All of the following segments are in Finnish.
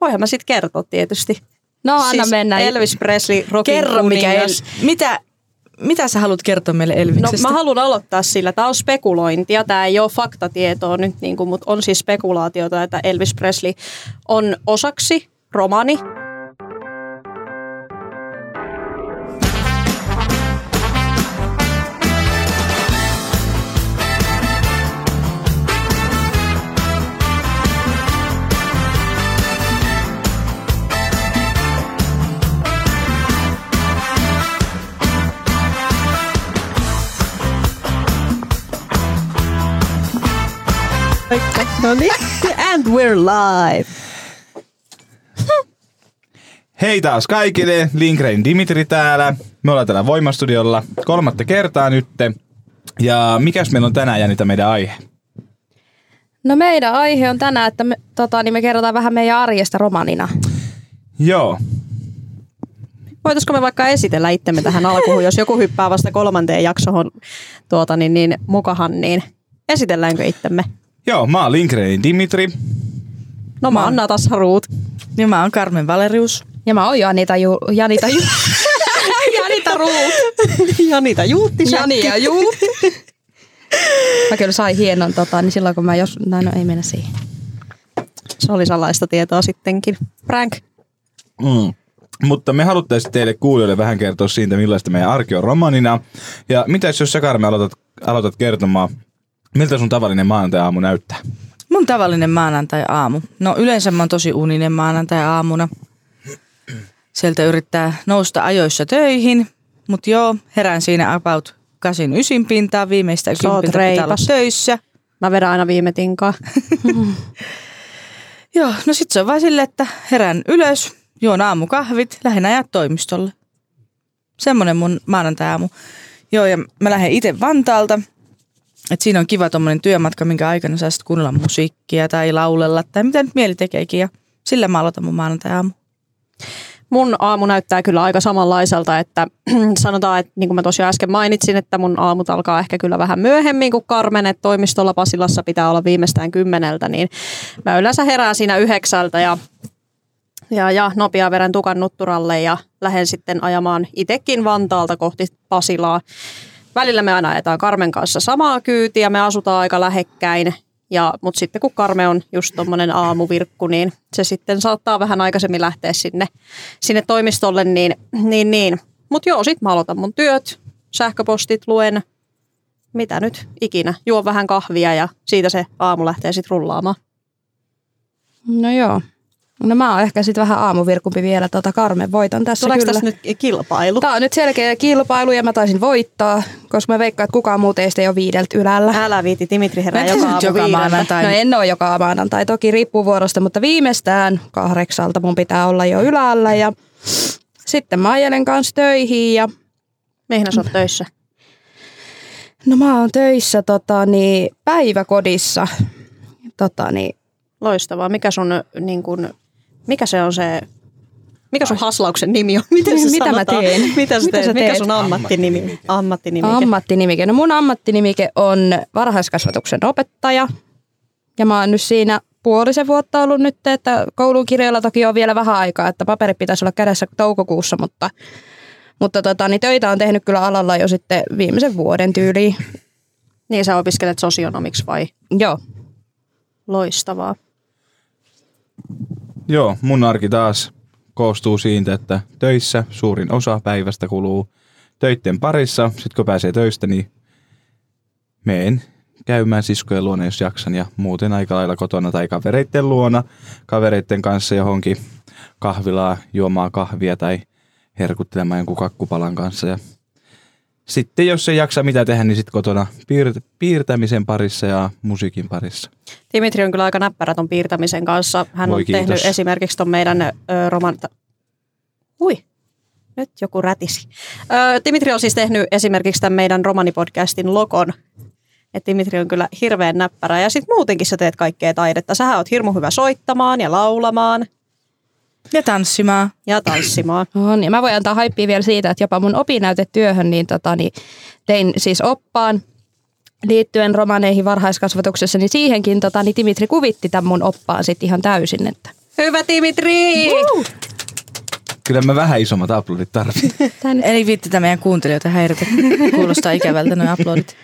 voihan mä sitten kertoa tietysti. No anna siis mennä. Elvis Presley, rockin Kerro, mikä El- mitä, mitä sä haluat kertoa meille No Elviksestä? mä haluan aloittaa sillä. Tämä on spekulointia, tämä ei ole faktatietoa nyt, niin kuin, mutta on siis spekulaatiota, että Elvis Presley on osaksi romani. No niin, and we're live. Hei taas kaikille, Lindgren Dimitri täällä. Me ollaan täällä Voimastudiolla kolmatta kertaa nytte. Ja mikäs meillä on tänään jännitä meidän aihe? No meidän aihe on tänään, että me, tota, niin me kerrotaan vähän meidän arjesta romanina. Joo, Voitaisiko me vaikka esitellä itsemme tähän alkuun, jos joku hyppää vasta kolmanteen jaksoon tuota, niin, niin, mukahan, niin esitelläänkö itsemme? Joo, mä oon Lindgrenin Dimitri. No mä oon Natas Haruut. Niin mä oon Carmen Valerius. Ja mä oon Janita Ju... Janita Ju... Janita Ruut. Janita Juutti Jani ja Juut. Mä kyllä sain hienon tota, niin silloin kun mä jos... No, no ei mennä siihen. Se oli salaista tietoa sittenkin. Prank. Mm. Mutta me haluttaisiin teille kuulijoille vähän kertoa siitä, millaista meidän arki on romanina. Ja mitäs jos sä Karme aloitat, aloitat kertomaan, miltä sun tavallinen maanantai-aamu näyttää? Mun tavallinen maanantai-aamu. No yleensä mä oon tosi uninen maanantai-aamuna. Sieltä yrittää nousta ajoissa töihin. Mutta joo, herään siinä about kasin ysin pintaa. Viimeistä kympintä pitää olla töissä. Mä vedän aina viime tinkaa. Joo, no sit se on vaan silleen, että herään ylös, juon aamukahvit, lähden ajaa toimistolle. Semmonen mun maanantai-aamu. Joo, ja mä lähden itse Vantaalta. Et siinä on kiva tommonen työmatka, minkä aikana saa sit kuunnella musiikkia tai laulella tai mitä nyt mieli tekeekin. Ja sillä mä aloitan mun maanantai-aamu. Mun aamu näyttää kyllä aika samanlaiselta, että sanotaan, että niin kuin mä tosiaan äsken mainitsin, että mun aamut alkaa ehkä kyllä vähän myöhemmin kuin Karmen, että toimistolla Pasilassa pitää olla viimeistään kymmeneltä, niin mä yleensä herään siinä yhdeksältä ja, ja, ja nopea veren tukan nutturalle ja lähden sitten ajamaan itekin Vantaalta kohti Pasilaa. Välillä me aina ajetaan Karmen kanssa samaa kyytiä, me asutaan aika lähekkäin, ja, mutta sitten kun Karme on just tuommoinen aamuvirkku, niin se sitten saattaa vähän aikaisemmin lähteä sinne, sinne toimistolle, niin, niin, niin. Mutta joo, sit mä aloitan mun työt, sähköpostit luen, mitä nyt ikinä. Juon vähän kahvia ja siitä se aamu lähtee sitten rullaamaan. No joo. No mä oon ehkä sitten vähän aamuvirkumpi vielä tota Karmen voiton tässä Tuleeko kyllä. tässä nyt kilpailu? Tää on nyt selkeä kilpailu ja mä taisin voittaa, koska mä veikkaan, että kukaan muu teistä ei ole viideltä ylällä. Älä viiti, Dimitri herää joka aamu joka maanantai. No en ole joka maanantai, toki riippuu vuorosta, mutta viimeistään kahdeksalta mun pitää olla jo ylällä ja sitten mä ajelen kanssa töihin ja Mihin sä oot töissä? no mä oon töissä tota, niin, päiväkodissa. Tota, niin, Loistavaa. Mikä sun niin kun, mikä se on se, mikä sun haslauksen nimi on? Miten se Mitä mä sanotaan? teen? Mitä sä Mitä teet? sä Mikä teet? sun ammattinimi? Ammattinimike. ammattinimike. No mun ammattinimike on varhaiskasvatuksen opettaja ja mä oon nyt siinä puolisen vuotta ollut nyt, että koulun kirjoilla toki on vielä vähän aikaa, että paperit pitäisi olla kädessä toukokuussa, mutta, mutta tota, niin töitä on tehnyt kyllä alalla jo sitten viimeisen vuoden tyyliin. Niin sä opiskelet sosionomiksi vai? Joo. Loistavaa. Joo, mun arki taas koostuu siitä, että töissä suurin osa päivästä kuluu töitten parissa. Sitten kun pääsee töistä, niin meen käymään siskojen luona, jos jaksan, ja muuten aika lailla kotona tai kavereitten luona, kavereitten kanssa johonkin kahvilaa juomaan kahvia tai herkuttelemaan jonkun kakkupalan kanssa. Ja sitten jos ei jaksa mitä tehdä, niin sitten kotona piirt- piirtämisen parissa ja musiikin parissa. Dimitri on kyllä aika näppärä ton piirtämisen kanssa. Hän Voi on kiitos. tehnyt esimerkiksi ton meidän ö, roman... Ui, nyt joku rätisi. Ö, Dimitri on siis tehnyt esimerkiksi tämän meidän romanipodcastin logon. Et Dimitri on kyllä hirveän näppärä. Ja sitten muutenkin sä teet kaikkea taidetta. Sähän oot hirmu hyvä soittamaan ja laulamaan Ja tanssimaan. ja tanssimaan. On, ja mä voin antaa haippia vielä siitä, että jopa mun opinnäytetyöhön niin, tota, niin tein siis oppaan liittyen romaneihin varhaiskasvatuksessa, niin siihenkin tota, niin Dimitri kuvitti tämän mun oppaan sitten ihan täysin. Että Hyvä Dimitri! Kyllä mä vähän isommat aplodit tarvitsen. Eli viitti tämä meidän kuuntelijoita häiritä. Kuulostaa ikävältä nuo uploadit.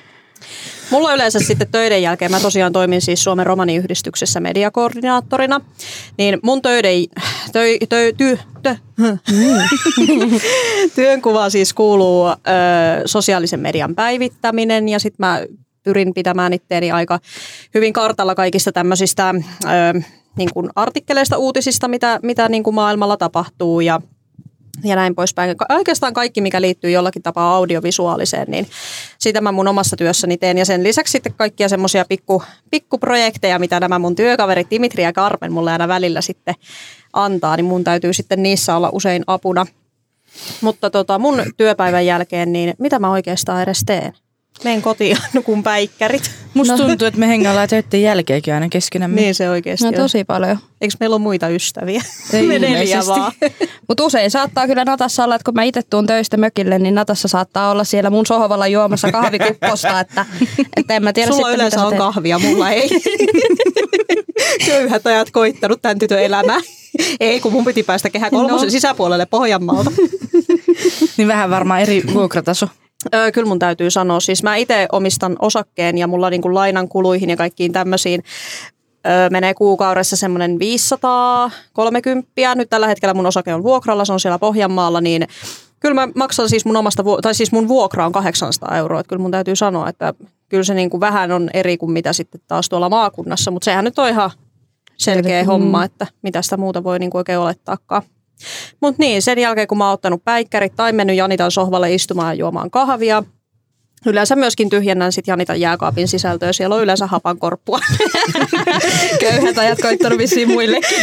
Mulla yleensä sitten töiden jälkeen, mä tosiaan toimin siis Suomen romaniyhdistyksessä mediakoordinaattorina, niin mun töiden, töi, töi, ty, tö, työnkuva siis kuuluu ö, sosiaalisen median päivittäminen ja sitten mä pyrin pitämään itteeni aika hyvin kartalla kaikista tämmöisistä ö, niin kuin artikkeleista, uutisista, mitä, mitä niin kuin maailmalla tapahtuu ja ja näin poispäin. Oikeastaan kaikki, mikä liittyy jollakin tapaa audiovisuaaliseen, niin sitä mä mun omassa työssäni teen. Ja sen lisäksi sitten kaikkia semmoisia pikku, pikkuprojekteja, mitä nämä mun työkaverit Dimitri ja Carmen mulle aina välillä sitten antaa, niin mun täytyy sitten niissä olla usein apuna. Mutta tota, mun työpäivän jälkeen, niin mitä mä oikeastaan edes teen? Menen kotiin nukun päikkärit. Musta no. tuntuu, että me hengaillaan töiden jälkeenkin aina keskenämme. Niin se oikeasti No on. tosi paljon. Eikö meillä ole muita ystäviä? Ei Me neljä vaan. Mutta usein saattaa kyllä Natassa olla, että kun mä itse tuun töistä mökille, niin Natassa saattaa olla siellä mun sohvalla juomassa kahvikupposta, että, että en mä tiedä Sulla sitten, yleensä mitä on teet. kahvia, mulla ei. Köyhät ajat koittanut tämän tytön elämää. Ei, kun mun piti päästä kehä kolmosen No. sisäpuolelle Pohjanmaalta. Niin vähän varmaan eri vuokrataso. Öö, kyllä mun täytyy sanoa. Siis mä itse omistan osakkeen ja mulla niinku lainan kuluihin ja kaikkiin tämmöisiin öö, menee kuukaudessa semmoinen 530. Nyt tällä hetkellä mun osake on vuokralla, se on siellä Pohjanmaalla, niin kyllä mä maksan siis mun omasta, tai siis mun vuokra on 800 euroa. Että kyllä mun täytyy sanoa, että kyllä se niinku vähän on eri kuin mitä sitten taas tuolla maakunnassa, mutta sehän nyt on ihan selkeä Mm. homma, että mitä sitä muuta voi niinku oikein olettaakaan. Mutta niin, sen jälkeen kun mä oon ottanut päikkärit tai mennyt Janitan sohvalle istumaan ja juomaan kahvia, Yleensä myöskin tyhjennän sit Janitan jääkaapin sisältöä. Siellä on yleensä hapankorppua. Köyhät ajat koittanut vissiin muillekin.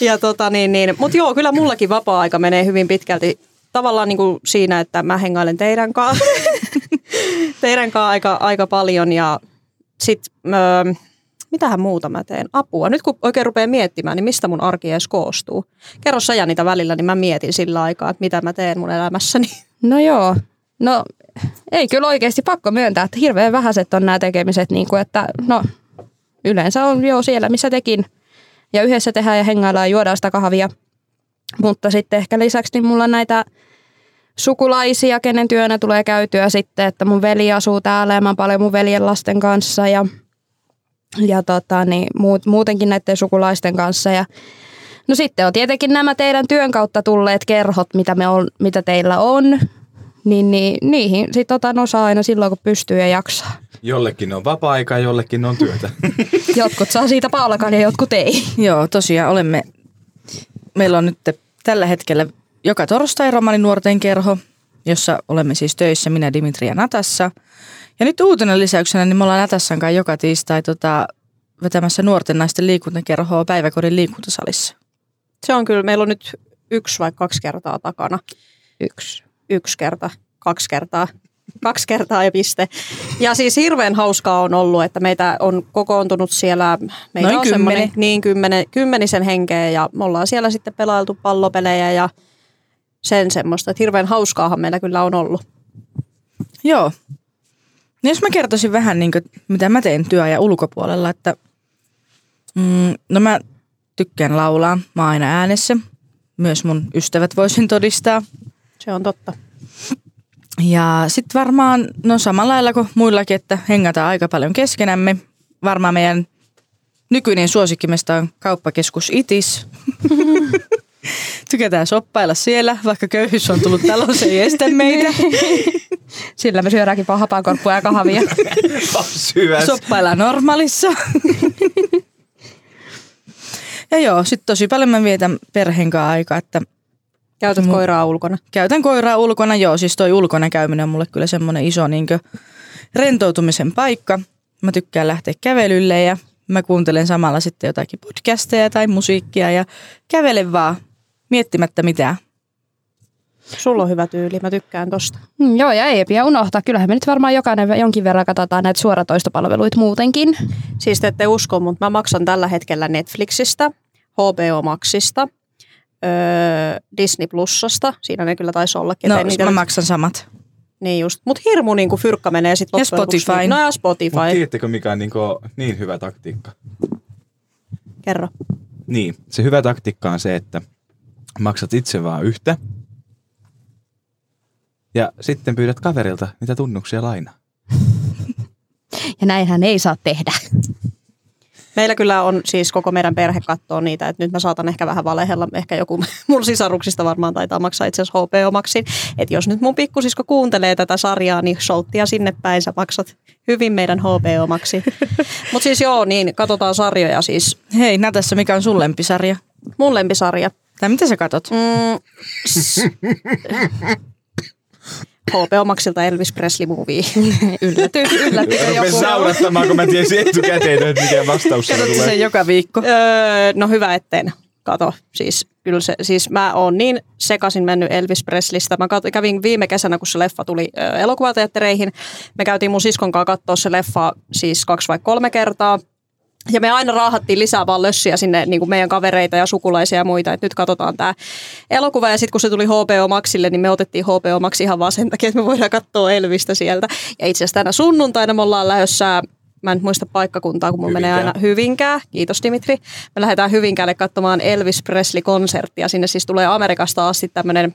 ja tota niin, niin. Mutta joo, kyllä mullakin vapaa-aika menee hyvin pitkälti tavallaan niin kuin siinä, että mä hengailen teidän kanssa, teidän kanssa aika, aika paljon ja sitten öö, mitähän muuta mä teen? Apua. Nyt kun oikein rupeaa miettimään, niin mistä mun arki edes koostuu? Kerro sä Janita välillä, niin mä mietin sillä aikaa, että mitä mä teen mun elämässäni. No joo. No ei kyllä oikeasti pakko myöntää, että hirveän vähäiset on nämä tekemiset, niin kuin, että no yleensä on jo siellä, missä tekin. Ja yhdessä tehdään ja hengaillaan ja juodaan sitä kahvia. Mutta sitten ehkä lisäksi niin mulla on näitä sukulaisia, kenen työnä tulee käytyä sitten, että mun veli asuu täällä ja mä oon paljon mun veljen lasten kanssa ja, ja tota, niin, muut, muutenkin näiden sukulaisten kanssa. Ja, no sitten on tietenkin nämä teidän työn kautta tulleet kerhot, mitä, me on, mitä teillä on, niin, niin niihin sitten otan osaa aina silloin, kun pystyy ja jaksaa. Jollekin on vapaa-aika ja jollekin on työtä. Jotkut saa siitä palkan ja jotkut ei. Joo, tosiaan olemme, meillä on nyt tällä hetkellä joka torstai Romanin nuorten kerho, jossa olemme siis töissä minä, Dimitri ja Natassa. Ja nyt uutena lisäyksenä, niin me ollaan Natassan kanssa joka tiistai tota, vetämässä nuorten naisten liikuntakerhoa päiväkodin liikuntasalissa. Se on kyllä, meillä on nyt yksi vai kaksi kertaa takana. Yksi. Yksi kerta, kaksi kertaa, kaksi kertaa ja piste. Ja siis hirveän hauskaa on ollut, että meitä on kokoontunut siellä, meitä Noin on kymmenen. niin kymmenen, kymmenisen henkeä ja me ollaan siellä sitten pelailtu pallopelejä ja sen semmoista, että hirveän hauskaahan meillä kyllä on ollut. Joo. Niin jos mä kertoisin vähän, niin kuin, mitä mä teen työajan ulkopuolella, että mm, no mä tykkään laulaa, mä oon aina äänessä. Myös mun ystävät voisin todistaa. Se on totta. Ja sitten varmaan, no samalla lailla kuin muillakin, että hengataan aika paljon keskenämme. Varmaan meidän nykyinen suosikkimesta on kauppakeskus Itis. Tykätään soppailla siellä, vaikka köyhyys on tullut taloon, se ei estä meitä. Sillä me syödäänkin vaan hapankorppua ja kahvia. Syväs. Soppaillaan normaalissa. ja joo, sitten tosi paljon mä vietän perheen kanssa aikaa, että Käytät Mu- koiraa ulkona. käytän koiraa ulkona. Joo, siis toi ulkona käyminen on mulle kyllä semmoinen iso niinkö, rentoutumisen paikka. Mä tykkään lähteä kävelylle ja mä kuuntelen samalla sitten jotakin podcasteja tai musiikkia ja kävelen vaan miettimättä mitään. Sulla on hyvä tyyli, mä tykkään tosta. Mm, joo, ja ei pidä unohtaa. Kyllähän me nyt varmaan jokainen jonkin verran katsotaan näitä suoratoistopalveluita muutenkin. Siis te ette usko, mutta mä maksan tällä hetkellä Netflixistä, HBO Maxista, öö, Disney Plusasta. Siinä ne kyllä taisi ollakin. No, niitä mä maksan samat. Niin just. Mutta hirmu niin kuin fyrkka menee sitten Ja loppujen lopuksi Spotify. Niin. No ja Spotify. Mutta tiedättekö mikä on niin, niin hyvä taktiikka? Kerro. Niin, se hyvä taktiikka on se, että maksat itse vaan yhtä. Ja sitten pyydät kaverilta niitä tunnuksia lainaa. Ja näinhän ei saa tehdä. Meillä kyllä on siis koko meidän perhe kattoo niitä, että nyt mä saatan ehkä vähän valehella, ehkä joku mun sisaruksista varmaan taitaa maksaa itse asiassa HP-omaksi. Että jos nyt mun pikkusisko kuuntelee tätä sarjaa, niin shoutia sinne päin, sä maksat hyvin meidän HP-omaksi. Mutta siis joo, niin katsotaan sarjoja siis. Hei, näytässä mikä on sun lempisarja? Mun lempisarja. Tai mitä sä katot? Mm, s- HP-omaksilta Elvis Presley movie. Yllätty, yllätty joku. naurattamaan, kun mä tiesin etukäteen, että mikä vastaus Katsotko sen joka viikko? Öö, no hyvä etten kato. Siis, kyllä se, siis mä oon niin sekaisin mennyt Elvis Preslistä. Mä kat- kävin viime kesänä, kun se leffa tuli ö, elokuvateattereihin. Me käytiin mun siskon kanssa katsoa se leffa siis kaksi vai kolme kertaa. Ja me aina raahattiin lisää vaan lössiä sinne niin kuin meidän kavereita ja sukulaisia ja muita, että nyt katsotaan tämä elokuva. Ja sitten kun se tuli HBO Maxille, niin me otettiin HBO Max ihan vaan sen takia, että me voidaan katsoa Elvistä sieltä. Ja itse asiassa tänä sunnuntaina me ollaan lähdössä Mä en nyt muista paikkakuntaa, kun mun menee aina Hyvinkää. Kiitos Dimitri. Me lähdetään Hyvinkäälle katsomaan Elvis Presley-konserttia. Sinne siis tulee Amerikasta asti tämmöinen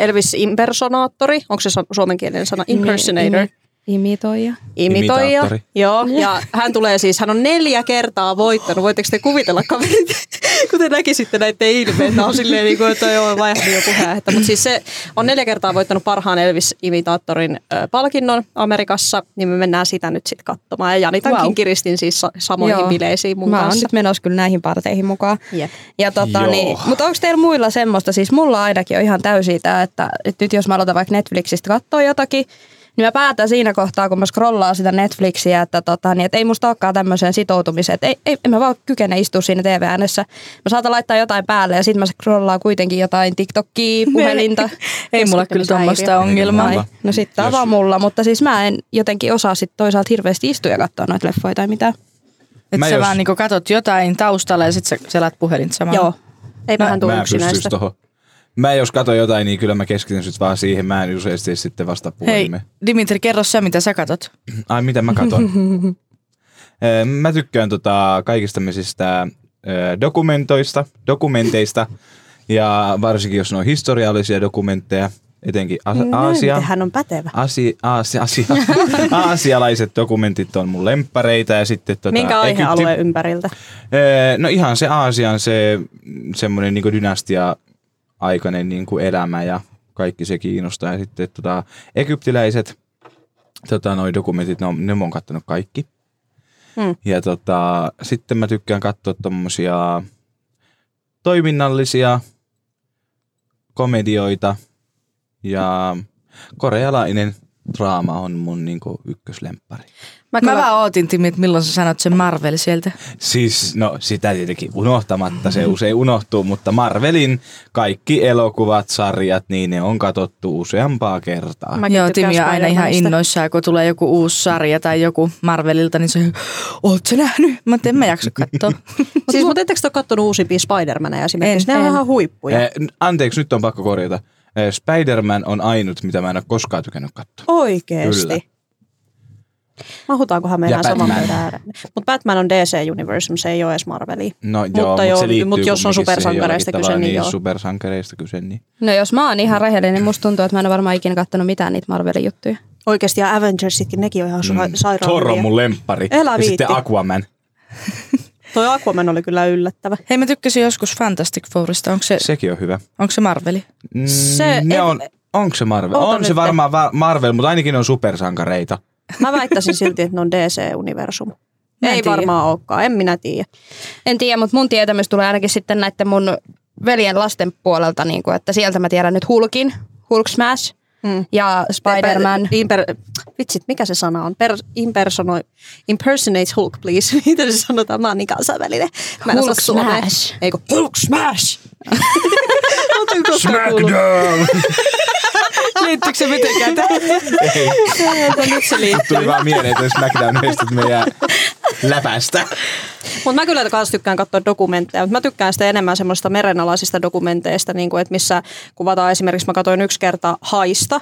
Elvis impersonaattori. Onko se su- suomenkielinen sana? Impersonator. Imi, imitoija. Imitoija. Imitaattori. Joo, ja hän tulee siis, hän on neljä kertaa voittanut. Voitteko te kuvitella kaverit, kun te näkisitte näiden ilmeitä, on silleen niin kuin, että joo, vaihdu joku häähettä. Mutta siis se on neljä kertaa voittanut parhaan Elvis-imitaattorin palkinnon Amerikassa, niin me mennään sitä nyt sitten katsomaan. Ja Janitankin Wow. kiristin siis sa- samoihin Joo. bileisiin mun Mä oon kanssa. nyt menossa kyllä näihin parteihin mukaan. Jep. Ja tota, Joo. niin, mutta onko teillä muilla semmoista, siis mulla ainakin on ihan täysin tämä, että, että nyt jos mä aloitan vaikka Netflixistä katsoa jotakin, niin mä päätän siinä kohtaa, kun mä scrollaan sitä Netflixiä, että, tota, niin, että ei musta olekaan tämmöiseen sitoutumiseen. Että ei, ei, en mä vaan kykene istua siinä TV-äänessä. Mä saatan laittaa jotain päälle ja sitten mä scrollaan kuitenkin jotain TikTokia, puhelinta. Ei mulla kyllä tuommoista Keskittymisääiriö. ongelmaa. Ei no sitten tää on vaan mulla, mutta siis mä en jotenkin osaa sit toisaalta hirveästi istua ja katsoa noita leffoja tai mitään. Että Mä sä jos- vaan niinku katot jotain taustalla ja sit sä selaat puhelinta samalla. Joo. Eipähän tule Mä en yksinäistä. tohon. Mä jos katon jotain, niin kyllä mä keskityn sit vaan siihen. Mä en useasti sitten vasta Hei, puhelimeen. Dimitri, kerro sä, mitä sä katot. Ai, mitä mä katon? Mä tykkään tota kaikista tämmöisistä dokumentoista, dokumenteista. Ja varsinkin, jos ne on historiallisia dokumentteja, etenkin a- Aasia. Hän on pätevä. Asi, Aasia, Asia, aasialaiset dokumentit on mun lemppareita ja sitten tota, Minkä aihealueen ympäriltä? No ihan se Aasian se semmoinen niin dynastia-aikainen niin kuin elämä ja kaikki se kiinnostaa. Ja sitten tota, egyptiläiset tota, noi dokumentit, ne, on, ne mä oon kattonut kaikki. Hmm. Ja tota, sitten mä tykkään katsoa tommosia toiminnallisia komedioita ja korealainen draama on mun niin ykköslemppari. Mä, Mä kyllä- vaan ootin, Timi, että milloin sä sanot sen Marvel sieltä. Siis, no sitä tietenkin unohtamatta, se usein unohtuu, mutta Marvelin kaikki elokuvat, sarjat, niin ne on katsottu useampaa kertaa. Mäkin Joo, Timi on aina ihan innoissaan, kun tulee joku uusi sarja tai joku Marvelilta, niin se oot sä nähnyt? Mä en mä jaksa katsoa. Siis, mutta ettekö te ole kattonut uusimpia Spider-Maneja esimerkiksi? En, ne on ihan huippuja. Eh, anteeksi, nyt on pakko korjata. Eh, Spider-Man on ainut, mitä mä en ole koskaan tykännyt katsoa. Oikeesti. Kyllä. Mahutaankohan me Ja enää saman Batman. pöydän ääreen? Mutta Batman on DC Universum, se ei ole edes Marvelia. No Mutta joo, mutta joo, se liittyy mut jos on supersankareista kyse, tavalla, niin joo. supersankareista kyse, niin. No jos mä oon ihan rehellinen, niin musta tuntuu, että mä en ole varmaan ikinä kattonut mitään niitä Marvelin juttuja. Oikeasti ja Avengersitkin, nekin on ihan mm. sairaan Thor on mun lemppari. Ja sitten Aquaman. Toi Aquaman oli kyllä yllättävä. Hei, mä tykkäsin joskus Fantastic Fourista. Onko se, Sekin on hyvä. onko se Marveli? Mm, Se- ne en- on, onko se Marvel? Oota on se nyt. varmaan va- Marvel, mutta ainakin on supersankareita. Mä väittäisin silti, että ne on DC-universum. Mä Ei tiedä. varmaan olekaan, en minä tiedä. En tiedä, mutta mun tietämys tulee ainakin sitten näiden mun veljen lasten puolelta, niin kuin, että sieltä mä tiedän nyt Hulkin, Hulk Smash Mm. ja Spider-Man. Imper, vitsit, mikä se sana on? Per, impersonoi, impersonate Hulk, please. Miten se sanotaan? Mä oon niin kansainvälinen. Mä en Hulk suomea. smash. Eikö? Hulk smash! Kuullut? Liittyykö se mitenkään tähän? Ei, nyt se liittyy. Tuli vaan mieleen, että SmackDown heistit meidän läpästä. Mutta mä kyllä kans tykkään katsoa dokumentteja, mutta mä tykkään sitä enemmän semmoista merenalaisista dokumenteista, niin kuin, että missä kuvataan esimerkiksi, mä katsoin yksi kerta haista,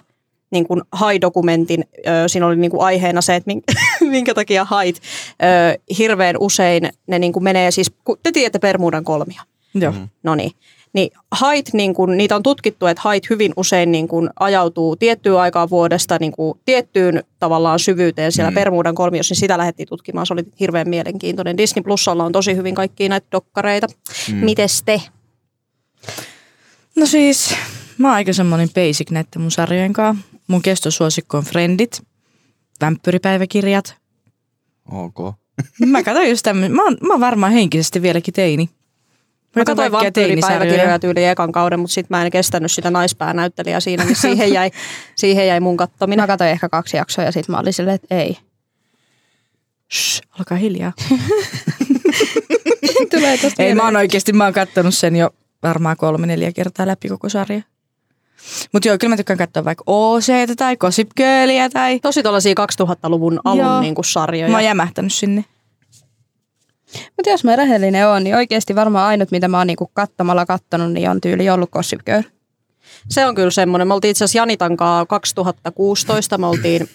niin kuin Hai-dokumentin. Siinä oli niin kuin aiheena se, että minkä, minkä takia hait hirveän usein ne niin kuin menee siis, te tiedätte Bermudan kolmia. Joo. Mm. No niin. Niin hait, niin kun, niitä on tutkittu, että hait hyvin usein niin kun, ajautuu tiettyyn aikaan vuodesta niin kun, tiettyyn tavallaan syvyyteen siellä Mm. Bermudan kolmiossa, niin sitä lähdettiin tutkimaan. Se oli hirveän mielenkiintoinen. Disney Plusalla on tosi hyvin kaikkia näitä dokkareita. Mm. Mites te? No siis, mä oon aika semmonen basic näiden mun sarjojen kanssa. Mun kestosuosikko on Friendit, Vampyripäiväkirjat. Ok. Mä katson just tämmönen, mä oon, mä oon varmaan henkisesti vieläkin teini. Mä katsoin kaikkia vampyyripäiväkirjoja tyyliin ekan kauden, mutta sitten mä en kestänyt sitä naispäänäyttelijää siinä, niin siihen jäi, siihen jäi mun kattominen. Mä katsoin ehkä kaksi jaksoa ja sitten mä olin silleen, että ei. Shh, olkaa hiljaa. Tulee tosta Ei, mä oon oikeesti, mä oon kattonut sen jo varmaan kolme, neljä kertaa läpi koko sarja. Mutta joo, kyllä mä tykkään katsoa vaikka OC tai Gossip Girlia tai... Tosi tuollaisia 2000-luvun alun niin sarjoja. Mä oon jämähtänyt sinne. Mutta jos mä rehellinen oon, niin oikeasti varmaan ainut, mitä mä oon niinku kattamalla kattonut, niin on tyyli ollut Gossip Girl. Se on kyllä semmoinen. Me oltiin itse asiassa Janitan kanssa 2016. Me oltiin,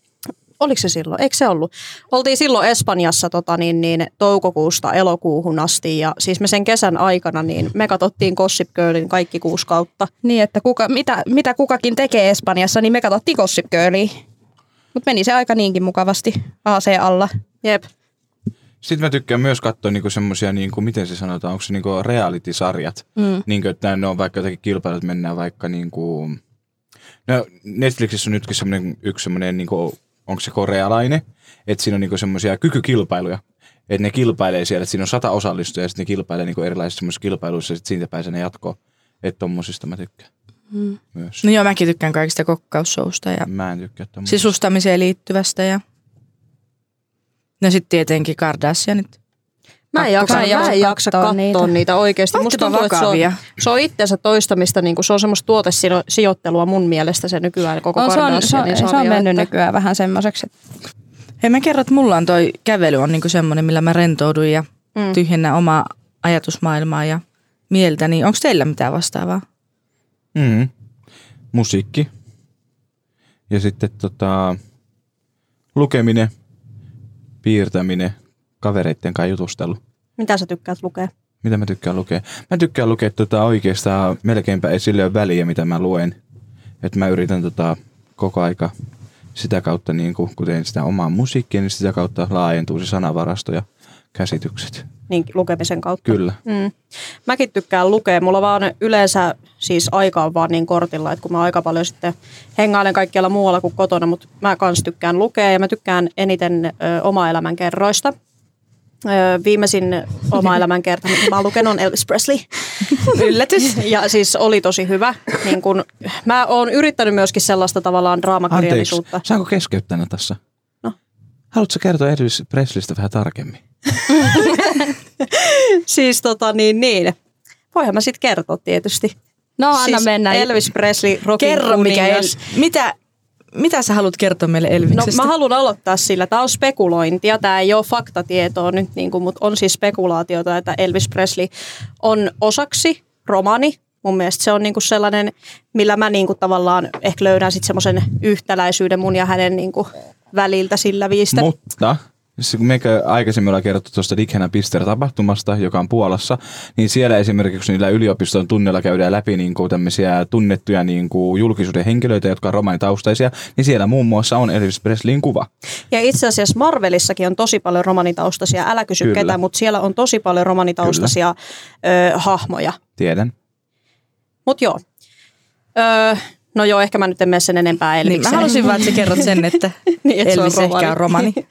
oliko se silloin? Eikö se ollut? Oltiin silloin Espanjassa tota, niin, niin, toukokuusta elokuuhun asti ja siis me sen kesän aikana niin me katsottiin Gossip Girlin kaikki kuusi kautta. Niin, että kuka, mitä, mitä kukakin tekee Espanjassa, niin me katsottiin Gossip Girlia. Mutta meni se aika niinkin mukavasti AC alla. Jep. Sitten mä tykkään myös katsoa niinku semmosia, niinku, miten se sanotaan, onko se niinku reality-sarjat. Mm. Niinku, että ne on vaikka jotakin kilpailut, mennään vaikka niinku... No Netflixissä on nytkin semmoinen, yksi semmoinen, niinku, onko se korealainen, että siinä on niinku semmoisia kykykilpailuja. Että ne kilpailee siellä, että siinä on sata osallistujaa ja sitten ne kilpailee niinku erilaisissa semmoisissa kilpailuissa ja sitten siitä pääsee ne jatkoon. Että tommosista mä tykkään Mm. myös. No joo, mäkin tykkään kaikista kokkaussousta ja Mä en tykkää tommosista. sisustamiseen liittyvästä ja... No sitten tietenkin Kardashianit. Mä en jaksa, Mä en mä jaksa en jaksa katsoa katsoa niitä. niitä, oikeasti. Musta tuntuu, että se on, vakavia? se on itsensä toistamista, niin kuin se on semmoista tuotesijoittelua mun mielestä se nykyään koko On, se, on, se, on, Kardashianin se on mennyt että- nykyään vähän semmoiseksi. Hei mä kerron, että mulla on toi kävely on niinku semmoinen, millä mä rentoudun ja Mm. tyhjennän omaa ajatusmaailmaa ja mieltä. Niin onko teillä mitään vastaavaa? Mm. Musiikki. Ja sitten tota, lukeminen, piirtäminen, kavereitten kanssa jutustelu. Mitä sä tykkäät lukea? Mitä mä tykkään lukea? Mä tykkään lukea tota oikeastaan melkeinpä ei sille ole väliä, mitä mä luen. Että mä yritän tota koko aika sitä kautta, niin kuin, kun teen sitä omaa musiikkia, niin sitä kautta laajentuu se sanavarasto ja käsitykset. Niin lukemisen kautta. Kyllä. Mm. Mäkin tykkään lukea. Mulla vaan yleensä siis aika on vaan niin kortilla, että kun mä aika paljon sitten hengailen kaikkialla muualla kuin kotona, mutta mä kans tykkään lukea ja mä tykkään eniten ö, oma elämän kerroista. Ö, viimeisin oma elämän kerta, mitä mä oon lukenut, on Elvis Presley. Yllätys. Ja siis oli tosi hyvä. Niin kun, mä oon yrittänyt myöskin sellaista tavallaan Anteeksi, draamakirjallisuutta. saanko keskeyttää tässä? No. Haluatko kertoa Elvis Presleystä vähän tarkemmin? Siis tota niin, niin. Voihan mä sitten kertoa tietysti. No anna siis mennä. Elvis Presley, rockin Kerro mikä el... mitä, mitä sä haluat kertoa meille No Elviksestä? mä haluan aloittaa sillä. Tämä on spekulointia, tämä ei ole faktatietoa nyt, niin kuin, mutta on siis spekulaatiota, että Elvis Presley on osaksi romani. Mun mielestä se on niin kuin sellainen, millä mä niin kuin tavallaan ehkä löydän sitten semmoisen yhtäläisyyden mun ja hänen niin kuin väliltä sillä viistä. Mutta meikä aikaisemmin ollaan kerrottu tuosta Dick Pister-tapahtumasta, joka on Puolassa, niin siellä esimerkiksi niillä yliopiston tunnilla käydään läpi niin kuin tämmöisiä tunnettuja niin kuin julkisuuden henkilöitä, jotka on romanitaustaisia, niin siellä muun muassa on Elvis Presleyin kuva. Ja itse asiassa Marvelissakin on tosi paljon romanitaustaisia, älä kysy Kyllä. ketä, mutta siellä on tosi paljon romanitaustaisia ö, hahmoja. Tiedän. Mutta joo. Ö, no joo, ehkä mä nyt en mene sen enempää niin, Elvikseen. mä halusin vaan, että sä kerrot sen, että Niin, että se on Elvis ehkä on romani.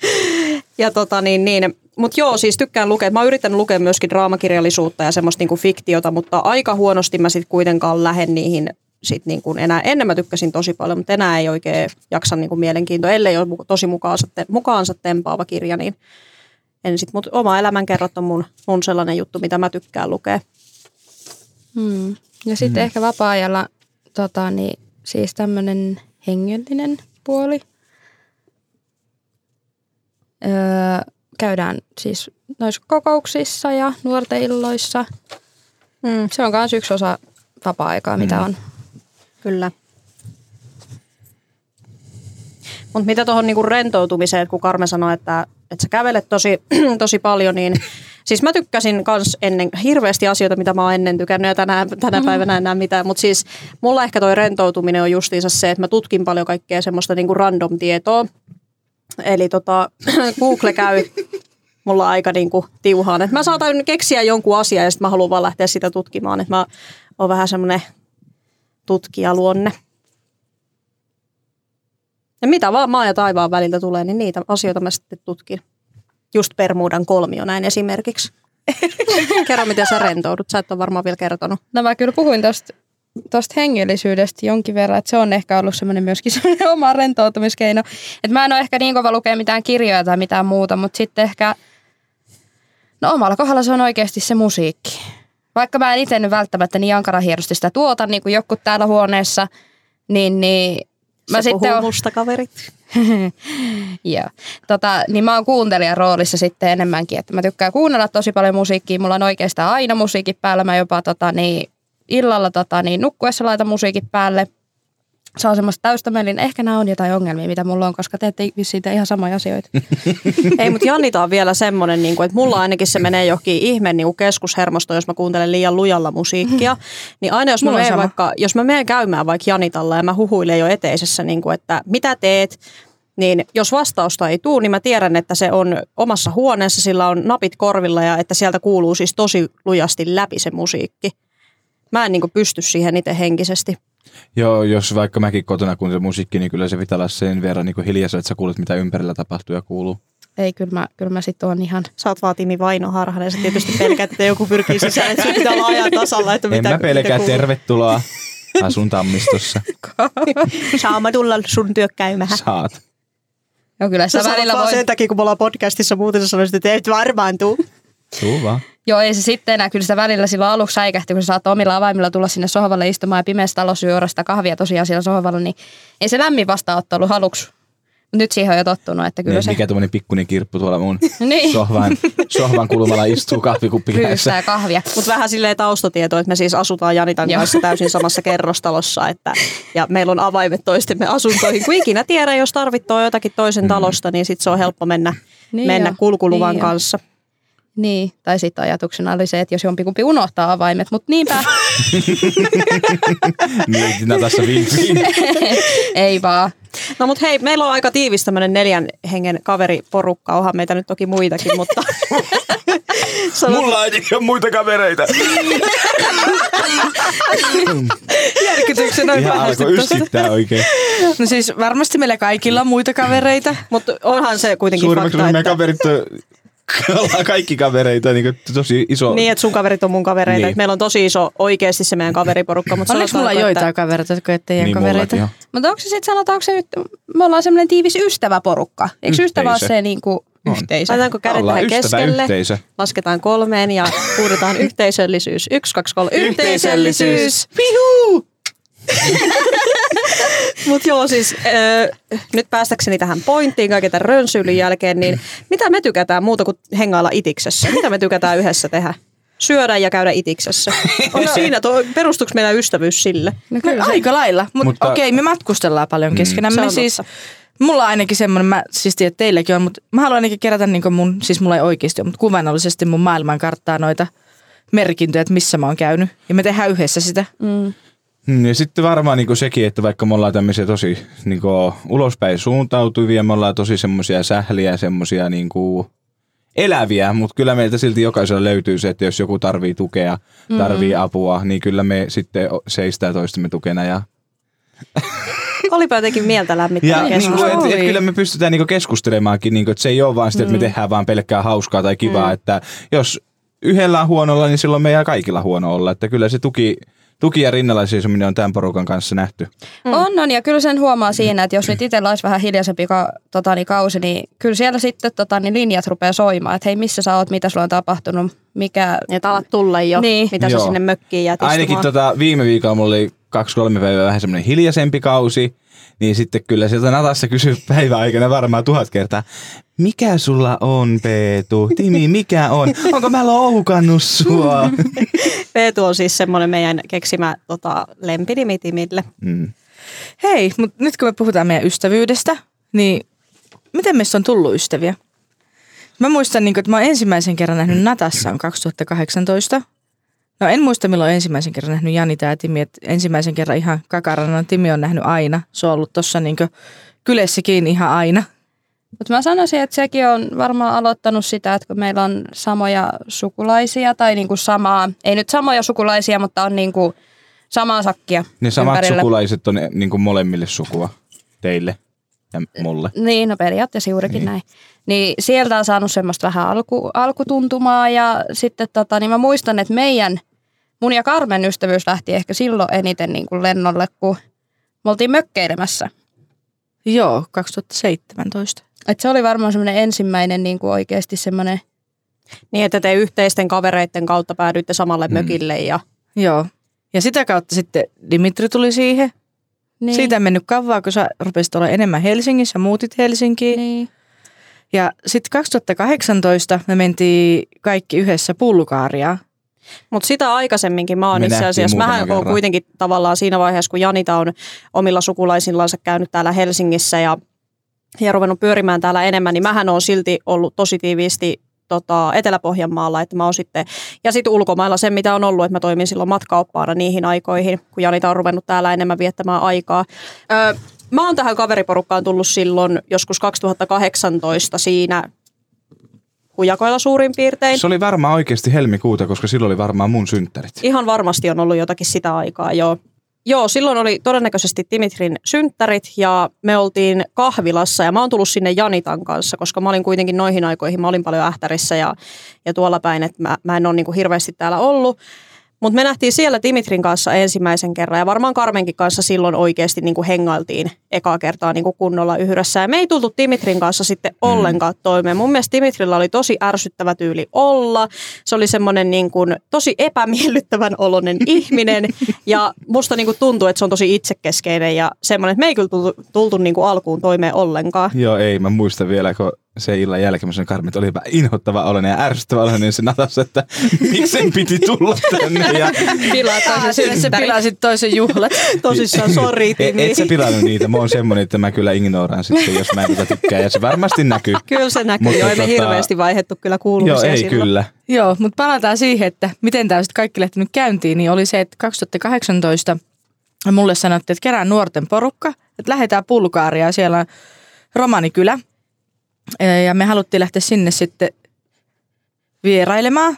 Ja tota niin, niin. Mutta joo, siis tykkään lukea. Mä oon yrittänyt lukea myöskin draamakirjallisuutta ja semmoista niinku fiktiota, mutta aika huonosti mä sitten kuitenkaan lähden niihin sit niinku enää. Ennen mä tykkäsin tosi paljon, mutta enää ei oikein jaksa niinku mielenkiintoa. Ellei ole tosi mukaansa, te- mukaansa tempaava kirja, niin en sit, mutta oma elämänkerrat on mun, mun sellainen juttu, mitä mä tykkään lukea. Hmm. Ja sitten ehkä vapaa-ajalla tota, niin, siis tämmöinen hengellinen puoli. Öö, käydään siis noissa kokouksissa ja nuorten illoissa. Mm, Se on myös yksi osa vapaa-aikaa, mitä on. kyllä. Mutta mitä tuohon niinku rentoutumiseen, kun Karme sanoi, että, että sä kävelet tosi, tosi paljon, niin siis mä tykkäsin kans ennen hirveästi asioita, mitä mä oon ennen tykännyt ja tänä, tänä päivänä en näe mitään. Mutta siis mulla ehkä toi rentoutuminen on justiinsa se, että mä tutkin paljon kaikkea semmoista niinku random tietoa. Eli tota, Google käy mulla aika niinku tiuhaan. Et mä saatan keksiä jonkun asian ja sitten mä haluan vaan lähteä sitä tutkimaan. Et mä oon vähän semmoinen tutkijaluonne. Ja mitä vaan maa ja taivaan väliltä tulee, niin niitä asioita mä sitten tutkin. Just Permuudan kolmio näin esimerkiksi. Kerro, miten sä rentoudut. Sä et ole varmaan vielä kertonut. No mä kyllä puhuin tosta, tosta hengellisyydestä jonkin verran, että se on ehkä ollut semmoinen myöskin semmoinen oma rentoutumiskeino. Että mä en ole ehkä niin kova lukea mitään kirjoja tai mitään muuta, mutta sitten ehkä, no omalla kohdalla se on oikeasti se musiikki. Vaikka mä en itse välttämättä niin ankarahierosti sitä tuota, niin kuin joku täällä huoneessa, niin, niin Mä se sitten puhuu on, musta kaverit. Joo. Tota, niin mä oon kuuntelijan roolissa sitten enemmänkin, että mä tykkään kuunnella tosi paljon musiikkia. Mulla on oikeastaan aina musiikki päällä. Mä jopa tota, niin, illalla tota, niin, nukkuessa laitan musiikit päälle. Se on semmoista täystämällinen. Ehkä nämä on jotain ongelmia, mitä mulla on, koska te ette siitä ihan samoja asioita. Ei, mutta Janita on vielä semmoinen, niin kuin, että mulla ainakin se menee johonkin ihme niin kuin keskushermosto, jos mä kuuntelen liian lujalla musiikkia. Niin aina jos mä, Mulla sama. vaikka, jos mä menen käymään vaikka Janitalla ja mä huhuilen jo eteisessä, niin kuin, että mitä teet, niin jos vastausta ei tule, niin mä tiedän, että se on omassa huoneessa, sillä on napit korvilla ja että sieltä kuuluu siis tosi lujasti läpi se musiikki. Mä en niin kuin pysty siihen itse henkisesti. Joo, jos vaikka mäkin kotona kuuntelen musiikki, niin kyllä se pitää olla sen verran niin hiljaisen, että sä kuulet, mitä ympärillä tapahtuu ja kuuluu. Ei, kyllä mä, kyllä mä sit oon ihan... Sä oot vaan Timi Vaino Harhanen, sä tietysti pelkäät, että joku pyrkii sisään, että sun pitää olla ajan tasalla, että En mitä, mä pelkää, tervetuloa. Asun Tammistossa. Saa mä tulla sun työkkäymään. Saat. Joo, kyllä Sä sanot välillä vaan voi... sen takia, kun me ollaan podcastissa, muuten sä sanoisit, että et varmaan tuu. Tuu vaan. Joo, ei se sitten enää. Kyllä sitä välillä silloin aluksi säikähti, kun sä saat omilla avaimilla tulla sinne sohvalle istumaan ja pimeässä talossa juoda sitä kahvia tosiaan siellä sohvalla, niin ei se lämmin vastaanotto ollut aluksi. Mut nyt siihen on jo tottunut, että kyllä Niin, se mikä tuommoinen pikkuinen kirppu tuolla mun Niin. sohvan, sohvan kulmalla istuu kahvikuppi kädessä. kahvia. Mutta vähän silleen taustatieto, että me siis asutaan Janitan Joo. kanssa täysin samassa kerrostalossa. Että, ja meillä on avaimet toistemme asuntoihin. Kun ikinä tiedä, jos tarvitsee jotakin toisen talosta, niin sitten se on helppo mennä, Niin mennä joo. kulkuluvan Niin kanssa. Niin, tai sitten ajatuksena oli se, että jos jompikumpi unohtaa avaimet, mutta niinpä Niin, tässä vin, vin. ei vaan. No mutta hei, meillä on aika tiivis tämmöinen neljän hengen kaveriporukka. Onhan meitä nyt toki muitakin, mutta... Sanot, Mulla ei ole muita kavereita. Järkytyksen noin Ihan alkoi yskittää oikein. No siis varmasti meillä kaikilla on muita kavereita. mutta onhan se kuitenkin Suurimmaksi fakta, meidän että... kaverit on, ollaan kaikki kavereita, niin kuin tosi iso. Niin, että sun kaverit on mun kavereita. Niin. Niin. Meillä on tosi iso oikeasti se meidän kaveriporukka. Mutta Onneksi mulla joitain kavereita, jotka ei teidän niin kavereita. Mutta onko se sitten, sanotaanko se, että me ollaan semmoinen tiivis ystäväporukka? Eikö ystävä ole Yhteisö. se niinku On. yhteisö? Laitetaanko kädet Ollaan tähän keskelle? ystäväyhteisö. Lasketaan kolmeen ja huudetaan yhteisöllisyys. Yksi, kaksi, kolme. Yhteisöllisyys. Mutta joo, siis äh, nyt päästäkseni tähän pointtiin kaiken tämän rönsyylin jälkeen, niin mitä me tykätään muuta kuin hengailla itiksessä? Mitä me tykätään yhdessä tehdä? Syödä ja käydä itiksessä. On siinä, to, perustuuko meillä ystävyys sille? No Kyllä, se- Aika lailla, mutta Mutta- okei, me matkustellaan paljon keskenämme. on siis, mulla on ainakin semmoinen, mä siis tiedän, että teilläkin on, mutta mä haluan ainakin kerätä niin mun, siis mulla ei oikeasti ole, mutta kuvainnollisesti mun maailmankarttaa noita merkintöjä, että missä mä oon käynyt. Ja me tehdään yhdessä sitä. Mm. Mm, Ja sitten varmaan niin sekin, että vaikka me ollaan tämmöisiä tosi niin ulospäin suuntautuvia, me ollaan tosi semmoisia sähliä, semmoisia niin eläviä, mutta kyllä meiltä silti jokaisella löytyy se, että jos joku tarvii tukea, tarvii mm. apua, niin kyllä me sitten seistää toistemme tukena. Ja, Olipa jotenkin mieltä lämmittävä ja niin kuin, et, kyllä me pystytään niin keskustelemaankin, niin kuin, että se ei ole vaan sitä, että me tehdään vaan pelkkää hauskaa tai kivaa, mm. että jos yhdellä on huonolla, niin silloin meidän kaikilla huono olla, että kyllä se tuki, tuki ja rinnalla seisominen on tämän porukan kanssa nähty. Mm. On, on, ja kyllä sen huomaa siinä, että jos nyt itsellä olisi vähän hiljaisempi ka, tota, niin kausi, niin kyllä siellä sitten tota, niin linjat rupeaa soimaan, että hei, missä sä oot, mitä sulla on tapahtunut, mikä... Että alat tulla jo, Niin. mitä sä Joo. sinne mökkiin jäät Ainakin tota, viime viikolla mulla oli kaksi-kolme päivää vähän semmoinen hiljaisempi kausi, niin sitten kyllä sieltä Natassa kysyy päivän aikana varmaan tuhat kertaa, mikä sulla on Peetu? Timi, mikä on? Onko mä loukannut sua? Peetu on siis semmoinen meidän keksimä tota, lempinimi Timille. Mm. Hei, mutta nyt kun me puhutaan meidän ystävyydestä, Niin miten meistä on tullut ystäviä? Mä muistan, niin kuin, että mä oon ensimmäisen kerran nähnyt Natassa on 2018. No en muista milloin ensimmäisen kerran nähnyt Jani tää Timi, että ensimmäisen kerran ihan kakarana Timi on nähnyt aina. Se on ollut tossa niin kylässäkin ihan aina. Mutta mä sanoisin, että sekin on varmaan aloittanut sitä, että kun meillä on samoja sukulaisia tai niinku samaa, ei nyt samoja sukulaisia, mutta on niinku samaa sakkia Ne samat ympärillä. sukulaiset on niin kuin molemmille sukua teille ja mulle. Niin, no periaatteessa juurikin Niin. niin. näin. Niin sieltä on saanut semmoista vähän alku, alkutuntumaa ja sitten tota, niin mä muistan, että meidän, mun ja Karmen ystävyys lähti ehkä silloin eniten niin kuin lennolle, kun me oltiin mökkeilemässä. Joo, 2017. Et se oli varmaan semmoinen ensimmäinen niin kuin oikeasti semmoinen, Niin, että te yhteisten kavereiden kautta päädyitte samalle Mm. mökille ja Joo. Ja sitä kautta sitten Dimitri tuli siihen. niin. Siitä ei mennyt kauan, kun sä rupesit olla enemmän Helsingissä, muutit Helsinkiin. Niin. niin. Ja sitten 2018 me mentiin kaikki yhdessä pullukaariaan. Mutta sitä aikaisemminkin mä oon Me itse asiassa, mähän oon kerran. kuitenkin tavallaan siinä vaiheessa, kun Janita on omilla sukulaisillansa käynyt täällä Helsingissä ja, ja ruvennut pyörimään täällä enemmän, niin mähän on silti ollut tosi tiiviisti tota, Etelä-Pohjanmaalla, että mä oon sitten, ja sitten ulkomailla sen, mitä on ollut, että mä toimin silloin matkaoppaana niihin aikoihin, kun Janita on ruvennut täällä enemmän viettämään aikaa. Öö, mä oon tähän kaveriporukkaan tullut silloin joskus 2018 siinä hujakoilla suurin piirtein. Se oli varmaan oikeasti helmikuuta, koska silloin oli varmaan mun synttärit. Ihan varmasti on ollut jotakin sitä aikaa, joo. Joo, silloin oli todennäköisesti Dimitrin synttärit ja me oltiin kahvilassa ja mä oon tullut sinne Janitan kanssa, koska mä olin kuitenkin noihin aikoihin, mä olin paljon ähtärissä ja, ja tuolla päin, että mä, mä en ole niin kuin hirveästi täällä ollut. Mutta me nähtiin siellä Dimitrin kanssa ensimmäisen kerran ja varmaan Karmenkin kanssa silloin oikeasti niin kuin hengailtiin ekaa kertaa niin kuin kunnolla yhdessä. Ja me ei tultu Dimitrin kanssa sitten ollenkaan toimeen. Mun mielestä Dimitrillä oli tosi ärsyttävä tyyli olla. Se oli semmoinen niin kuin tosi epämiellyttävän oloinen ihminen ja musta niin kuin tuntuu, että se on tosi itsekeskeinen ja semmoinen, että me ei kyllä tultu, tultu niin kuin alkuun toimeen ollenkaan. Joo, ei. Mä muistan vielä, kun se illan jälkeen mä sanoin Karmi, että olipa inhottava oloinen ja ärsyttävä oloinen se natassa, että miksen piti tulla tänne. Ja Pilaa toisen Sille se pilasit toisen juhlat. Tosissaan, sori et, Timi. et sä pilannut niitä. Mä oon semmonen, että mä kyllä ignoraan sitten, jos mä en tätä tykkää. Ja se varmasti näkyy. Kyllä se näkyy. Mutta Joo, ei me tota- hirveästi vaihettu kyllä kuulumisia Joo, ei silloin. kyllä. Joo, mutta palataan siihen, että miten tämä sitten kaikki lähtenyt käyntiin, niin oli se, että 2018 mulle sanottiin, että kerään nuorten porukka, että lähdetään pulkaariaan, siellä on romanikylä. Ja me haluttiin lähteä sinne sitten vierailemaan.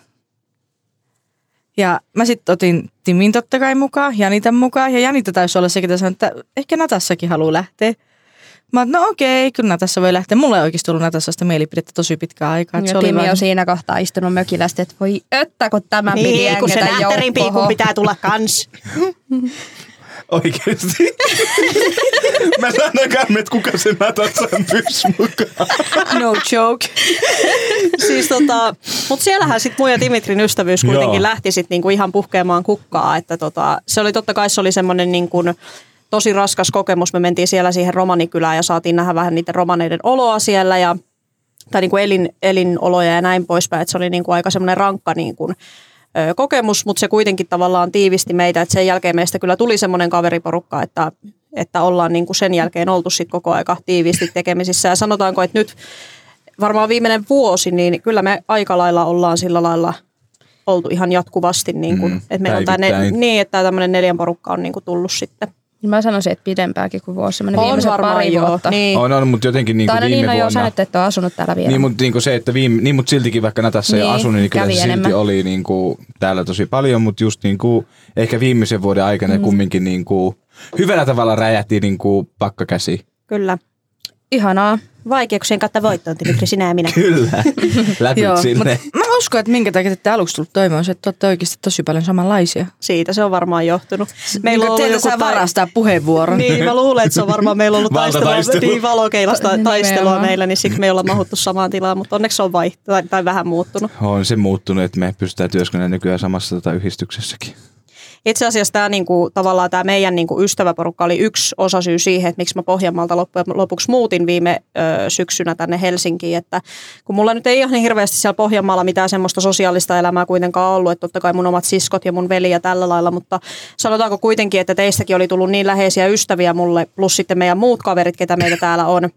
Ja mä sitten otin Timin totta kai mukaan, Janitan mukaan. Ja Janita taisi olla se, ketä sanoi, että ehkä Natassakin haluaa lähteä. Mä oon, no okei, kyllä Natassa voi lähteä. Mulla ei oikeasti ollut Natassasta mielipidettä tosi pitkään aikaa. että Ja se oli Timi vaan- on siinä kohtaa istunut mökillä, että voi öttä, kun tämä Niin, kun se joukkoon. pitää tulla kans. Oikeesti. mä sanoin että kuka se natassa pys mukaan. No joke. siis tota, mutta siellähän sitten mun ja Dimitrin ystävyys kuitenkin Joo. lähti sitten niinku ihan puhkeamaan kukkaa. Että tota, se oli totta kai se oli semmoinen niinku tosi raskas kokemus. Me mentiin siellä siihen romanikylään ja saatiin nähdä vähän niiden romaneiden oloa siellä ja tai niinku elin, elinoloja ja näin poispäin. Et se oli niinku aika semmoinen rankka niinku, ö, kokemus, mutta se kuitenkin tavallaan tiivisti meitä. Et sen jälkeen meistä kyllä tuli semmoinen kaveriporukka, että, että ollaan niinku sen jälkeen oltu sit koko aika tiiviisti tekemisissä. Ja sanotaanko, että nyt varmaan viimeinen vuosi, niin kyllä me aika lailla ollaan sillä lailla oltu ihan jatkuvasti. Niin kuin, Mm, että meillä on päivittäin. niin, että tämmöinen neljän porukka on niin kuin tullut sitten. Niin Mä sanoisin, että pidempääkin kuin vuosi, semmoinen On viimeiset varmaan pari joo. vuotta. Niin. On, on, mutta jotenkin niin kuin no viime niin, no joo, vuonna. sanotte, että on asunut täällä vielä. Niin, mutta niin se, että viime, niin, mutta siltikin vaikka Natassa ei Niin, asunut, niin kyllä se silti enemmän. oli niin kuin, täällä tosi paljon, mutta just niin kuin, ehkä viimeisen vuoden aikana mm. kumminkin niin kuin, hyvällä tavalla räjähti niin kuin pakkakäsi. Kyllä. Ihanaa. Vaikeuksien kautta voittoon, Dimitri, sinä ja minä. Kyllä, läpi Joo, sinne. mutta mä uskon, että minkä takia te ette aluksi tullut toimeen, on se, että te olette oikeasti tosi paljon samanlaisia. Siitä se on varmaan johtunut. Meillä on ollut joku varastaa puheenvuoron. Niin, mä luulen, että se on varmaan meillä ollut taistelua, niin, valokeilasta Nimenomaan. taistelua meillä, niin siksi me ei olla mahuttu samaan tilaan, mutta onneksi se on vaihtu tai, tai vähän muuttunut. On se muuttunut, että me pystytään työskentelemään nykyään samassa tota, yhdistyksessäkin. Itse asiassa tämä niinku, tavallaan tämä meidän niinku, ystäväporukka oli yksi osasyy siihen, että miksi mä Pohjanmaalta loppujen lopuksi muutin viime ö, syksynä tänne Helsinkiin. Että kun mulla nyt ei ihan niin hirveästi siellä Pohjanmaalla mitään semmoista sosiaalista elämää kuitenkaan ollut, että totta kai mun omat siskot ja mun veli ja tällä lailla, mutta sanotaanko kuitenkin, että teistäkin oli tullut niin läheisiä ystäviä mulle, plus sitten meidän muut kaverit, ketä meitä täällä on,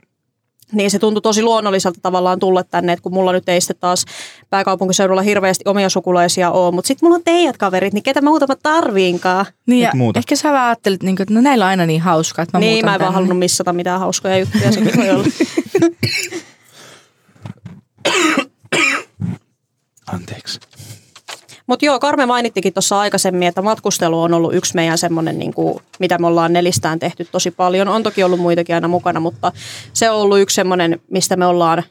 niin se tuntui tosi luonnolliselta tavallaan tulla tänne, että kun mulla nyt ei sitten taas pääkaupunkiseudulla hirveästi omia sukulaisia ole, mutta sitten mulla on teidät kaverit, niin ketä muuta mä tarviinkaan. Niin ja muuta. ehkä sä vaan ajattelit, niin kuin, että no näillä on aina niin hauskaa, että mä niin, mä en vaan halunnut missata mitään hauskoja juttuja, sekin voi olla. Anteeksi. Mutta joo, Karme mainittikin tuossa aikaisemmin, että matkustelu on ollut yksi meidän semmoinen, niin mitä me ollaan nelistään tehty tosi paljon. On toki ollut muitakin aina mukana, mutta se on ollut yksi semmoinen, mistä me ollaan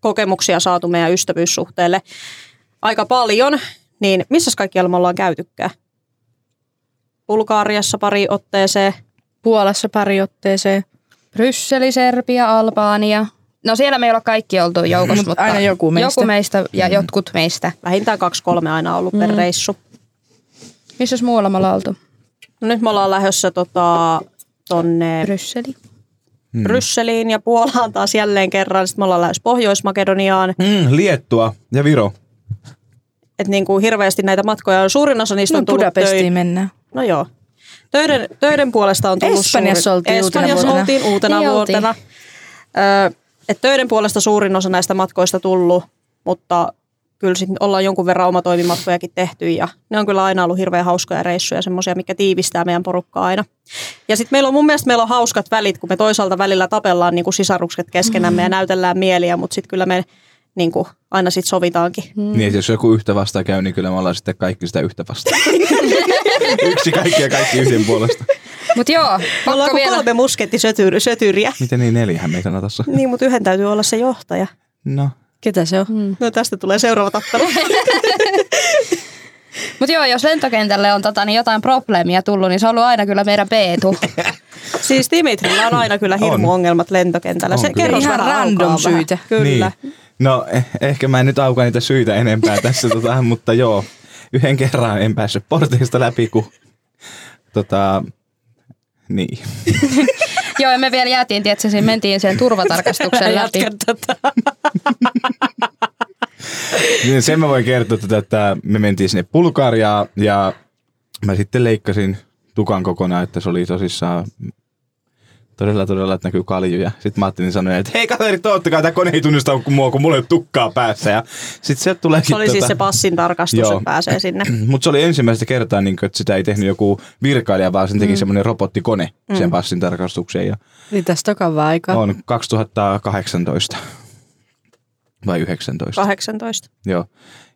kokemuksia saatu meidän ystävyyssuhteelle aika paljon. Niin missä kaikkialla me ollaan käytykään? Bulgaariassa pari otteeseen. Puolassa pari otteeseen. Brysseli, Serbia, Albania. No siellä me ei olla kaikki oltu joukossa, Mut mutta aina joku meistä. Joku meistä ja jotkut meistä. Vähintään kaksi-kolme aina ollut per reissu. Missäs muualla me ollaan oltu? No nyt me ollaan lähdössä tota, tonne Brysseli. mm. Brysseliin ja Puolaan taas jälleen kerran. Sitten me ollaan lähdössä Pohjois-Makedoniaan. Mm, Liettua ja Viro. Että niin kuin hirveästi näitä matkoja on. Suurin osa niistä No on tullut Budapestiin töihin. mennään. No joo. Töiden, töiden puolesta on tullut Espanjassa suurin, oltiin uutena Espanjassa vuotena. oltiin uutena Niin vuotena. Ö, et töiden puolesta suurin osa näistä matkoista tullut, mutta kyllä sitten ollaan jonkun verran omatoimimatkojakin tehty ja ne on kyllä aina ollut hirveän hauskoja reissuja, semmoisia, mikä tiivistää meidän porukkaa aina. Ja sitten meillä on mun mielestä meillä on hauskat välit, kun me toisaalta välillä tapellaan niin kuin sisarukset keskenämme ja näytellään mieliä, mutta sitten kyllä me niin kuin aina sit sovitaankin. Mm. Niin, jos joku yhtä vastaan käy, niin kyllä me ollaan sitten kaikki sitä yhtä vastaan. Yksi kaikki ja kaikki yhden puolesta. Mut joo, Me ollaan pakko vielä. kolme muskettisötyriä. Miten niin neljähän meitä on tossa? Niin, mutta yhden täytyy olla se johtaja. No, Ketä se on? Mm. No tästä tulee seuraava tappelu. Mut joo, jos lentokentälle on tota, niin jotain probleemia tullut, niin se on ollut aina kyllä meidän Peetu. siis Dimitrillä on aina kyllä hirmuongelmat lentokentällä. On Se kyllä. kerros Ihan vähän random syitä. Kyllä. Niin. No eh- ehkä mä en nyt auka niitä syitä enempää tässä, tota, mutta joo. Yhden kerran en päässyt porteista läpi, kun tota, niin. joo, ja me vielä jäätiin, tietysti, siinä mentiin sen turvatarkastuksen läpi. Niin Sen mä voin kertoa, tätä, että me mentiin sinne Bulgariaan ja mä sitten leikkasin tukan kokonaan, että se oli tosissaan todella todella, että näkyy kaljuja. Sitten Martin sanoi, että hei kaverit, ottakaa, tämä kone ei tunnista kuin mua, kun mulla ei ole tukkaa päässä. Ja sitten se tuleekin Se oli tota, siis se passin tarkastus, Joo. että pääsee sinne. Mutta se oli ensimmäistä kertaa, niin että sitä ei tehnyt joku virkailija, vaan sen teki mm. semmoinen robottikone sen passin tarkastukseen. Ja Eli tästä on aikaa. on 2018 vai 19. 18. Joo.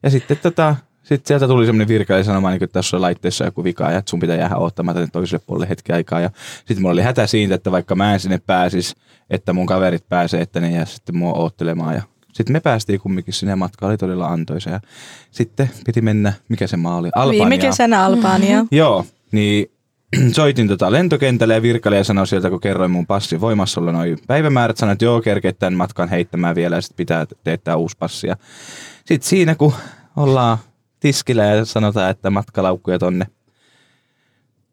Ja sitten tota, sit sieltä tuli semmoinen virkailija sanomaan, niin että tässä on laitteessa joku vika ja että sun pitää jäädä odottamaan tänne toiselle puolelle hetki aikaa. Ja sitten mulla oli hätä siitä, että vaikka mä en sinne pääsis, että mun kaverit pääsee, että ne jää sitten mua oottelemaan. Ja sitten me päästiin kumminkin sinne, matka oli todella antoisa. Ja sitten piti mennä, mikä se maa oli? Viime Albania. kesänä Albania. Joo, niin soitin tota lentokentälle ja virkailija sanoi sieltä, kun kerroin mun passin voimassa olla noin päivämäärät, sanoi, että joo, kerkeet tämän matkan heittämään vielä ja sitten pitää teettää uusi passi. Ja sitten siinä, kun ollaan tiskillä ja sanotaan, että matkalaukkuja tonne,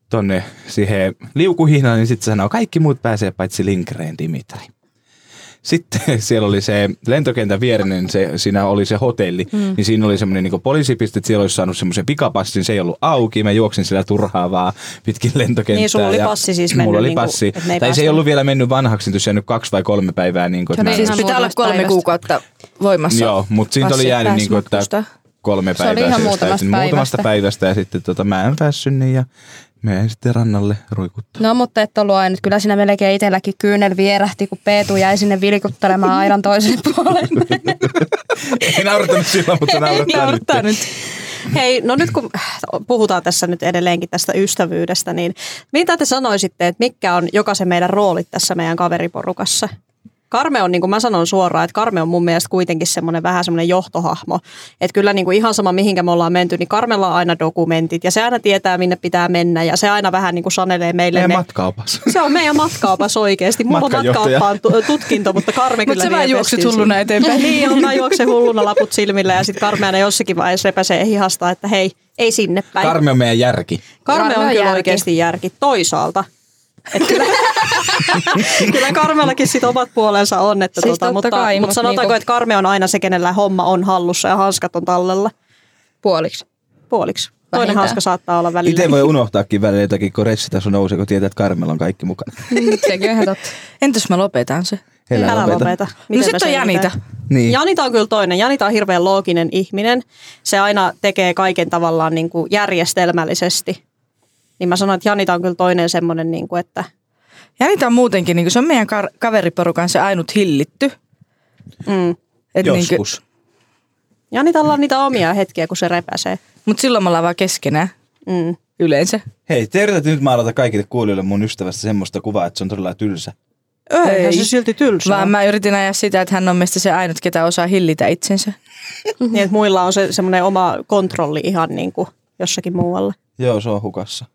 tonne siihen liukuhihnaan, niin sitten sanoo, kaikki muut pääsee paitsi Linkreen Dimitri. Sitten siellä oli se lentokentän vierinen, se, siinä oli se hotelli, mm. niin siinä oli semmoinen niin poliisipiste, että siellä olisi saanut semmoisen pikapassin, se ei ollut auki, mä juoksin sillä turhaa vaan pitkin lentokenttää. Niin, sulla oli ja passi siis mennyt Mulla oli niinku, passi, ei tai se ei ollut vielä mennyt vanhaksi, niin se jäänyt kaksi vai kolme päivää. Niin kuin, Se että ihan Siis pitää olla kolme päivästä. kuukautta voimassa. Joo, mutta siitä oli jäänyt niin kuin, että kolme Se oli päivää. ihan muutamasta täysin, muutamasta päivästä. päivästä ja sitten tota, mä en päässyt niin ja jäin sitten rannalle ruikuttaa. No mutta et ollut aina. Kyllä siinä melkein itselläkin kyynel vierähti, kun Peetu jäi sinne vilkuttelemaan aidan toiselle puolelle. Ei naurattanut silloin, mutta naurattaa, Naurattaa nyt. nyt. Hei, no nyt kun puhutaan tässä nyt edelleenkin tästä ystävyydestä, niin mitä te sanoisitte, että mitkä on jokaisen meidän roolit tässä meidän kaveriporukassa? Karme on, niin kuin mä sanon suoraan, että Karme on mun mielestä kuitenkin semmoinen vähän semmoinen johtohahmo. Että kyllä niin kuin ihan sama mihinkä me ollaan menty, niin Karmella on aina dokumentit ja se aina tietää minne pitää mennä ja se aina vähän niin kuin sanelee meille Meidän ne. matkaopas. Se on meidän matkaapas oikeasti. Mulla on tu- tutkinto, mutta Karme kyllä sä vie vaan juokset hulluna eteenpäin. niin, on, mä juoksen hulluna laput silmillä ja sitten Karme aina jossakin vaiheessa repäsee hihasta, että hei, ei sinne päin. Karme on meidän järki. Karme Karme on on kyllä järki. oikeasti järki. Toisaalta. Et kyllä, kyllä Karmellakin sit omat puolensa on, että Siis tota, totta mutta, kai, mutta mut sanotaanko, niinku- että Karme on aina se, kenellä homma on hallussa ja hanskat on tallella. Puoliksi. Puoliksi. Toinen vähintään. haaska saattaa olla välillä. Itse voi unohtaakin välillä jotakin, kun ressitaso nousee, kun tietää, että Karmella on kaikki mukana. Sekin on ihan totta. Entäs mä lopetan se? Elä Älä lopeta. lopeta. No Miten sit mä on? Janita. Niin. Janita on kyllä toinen. Janita on hirveän looginen ihminen. Se aina tekee kaiken tavallaan niin kuin järjestelmällisesti. Niin mä sanoin, että Janita on kyllä toinen semmoinen, niin kuin, että Janita on muutenkin, niin se on meidän kar- kaveriporukan se ainut hillitty. mm, Et niin kuin, Joskus. Janitalla on niitä omia hetkiä, kun se repäsee. mutta silloin me ollaan vaan keskenään Mm. yleensä. Hei, te yritätte nyt maalata kaikille kuulijoille mun ystävästä semmoista kuvaa, että se on todella tylsä. Eihän se silti tylsä. Vaan mä yritin ajaa sitä, että hän on meistä se ainut, ketä osaa hillitä itsensä. Niin, että muilla on se semmoinen oma kontrolli ihan niin kuin jossakin muualla. Joo, se on hukassa.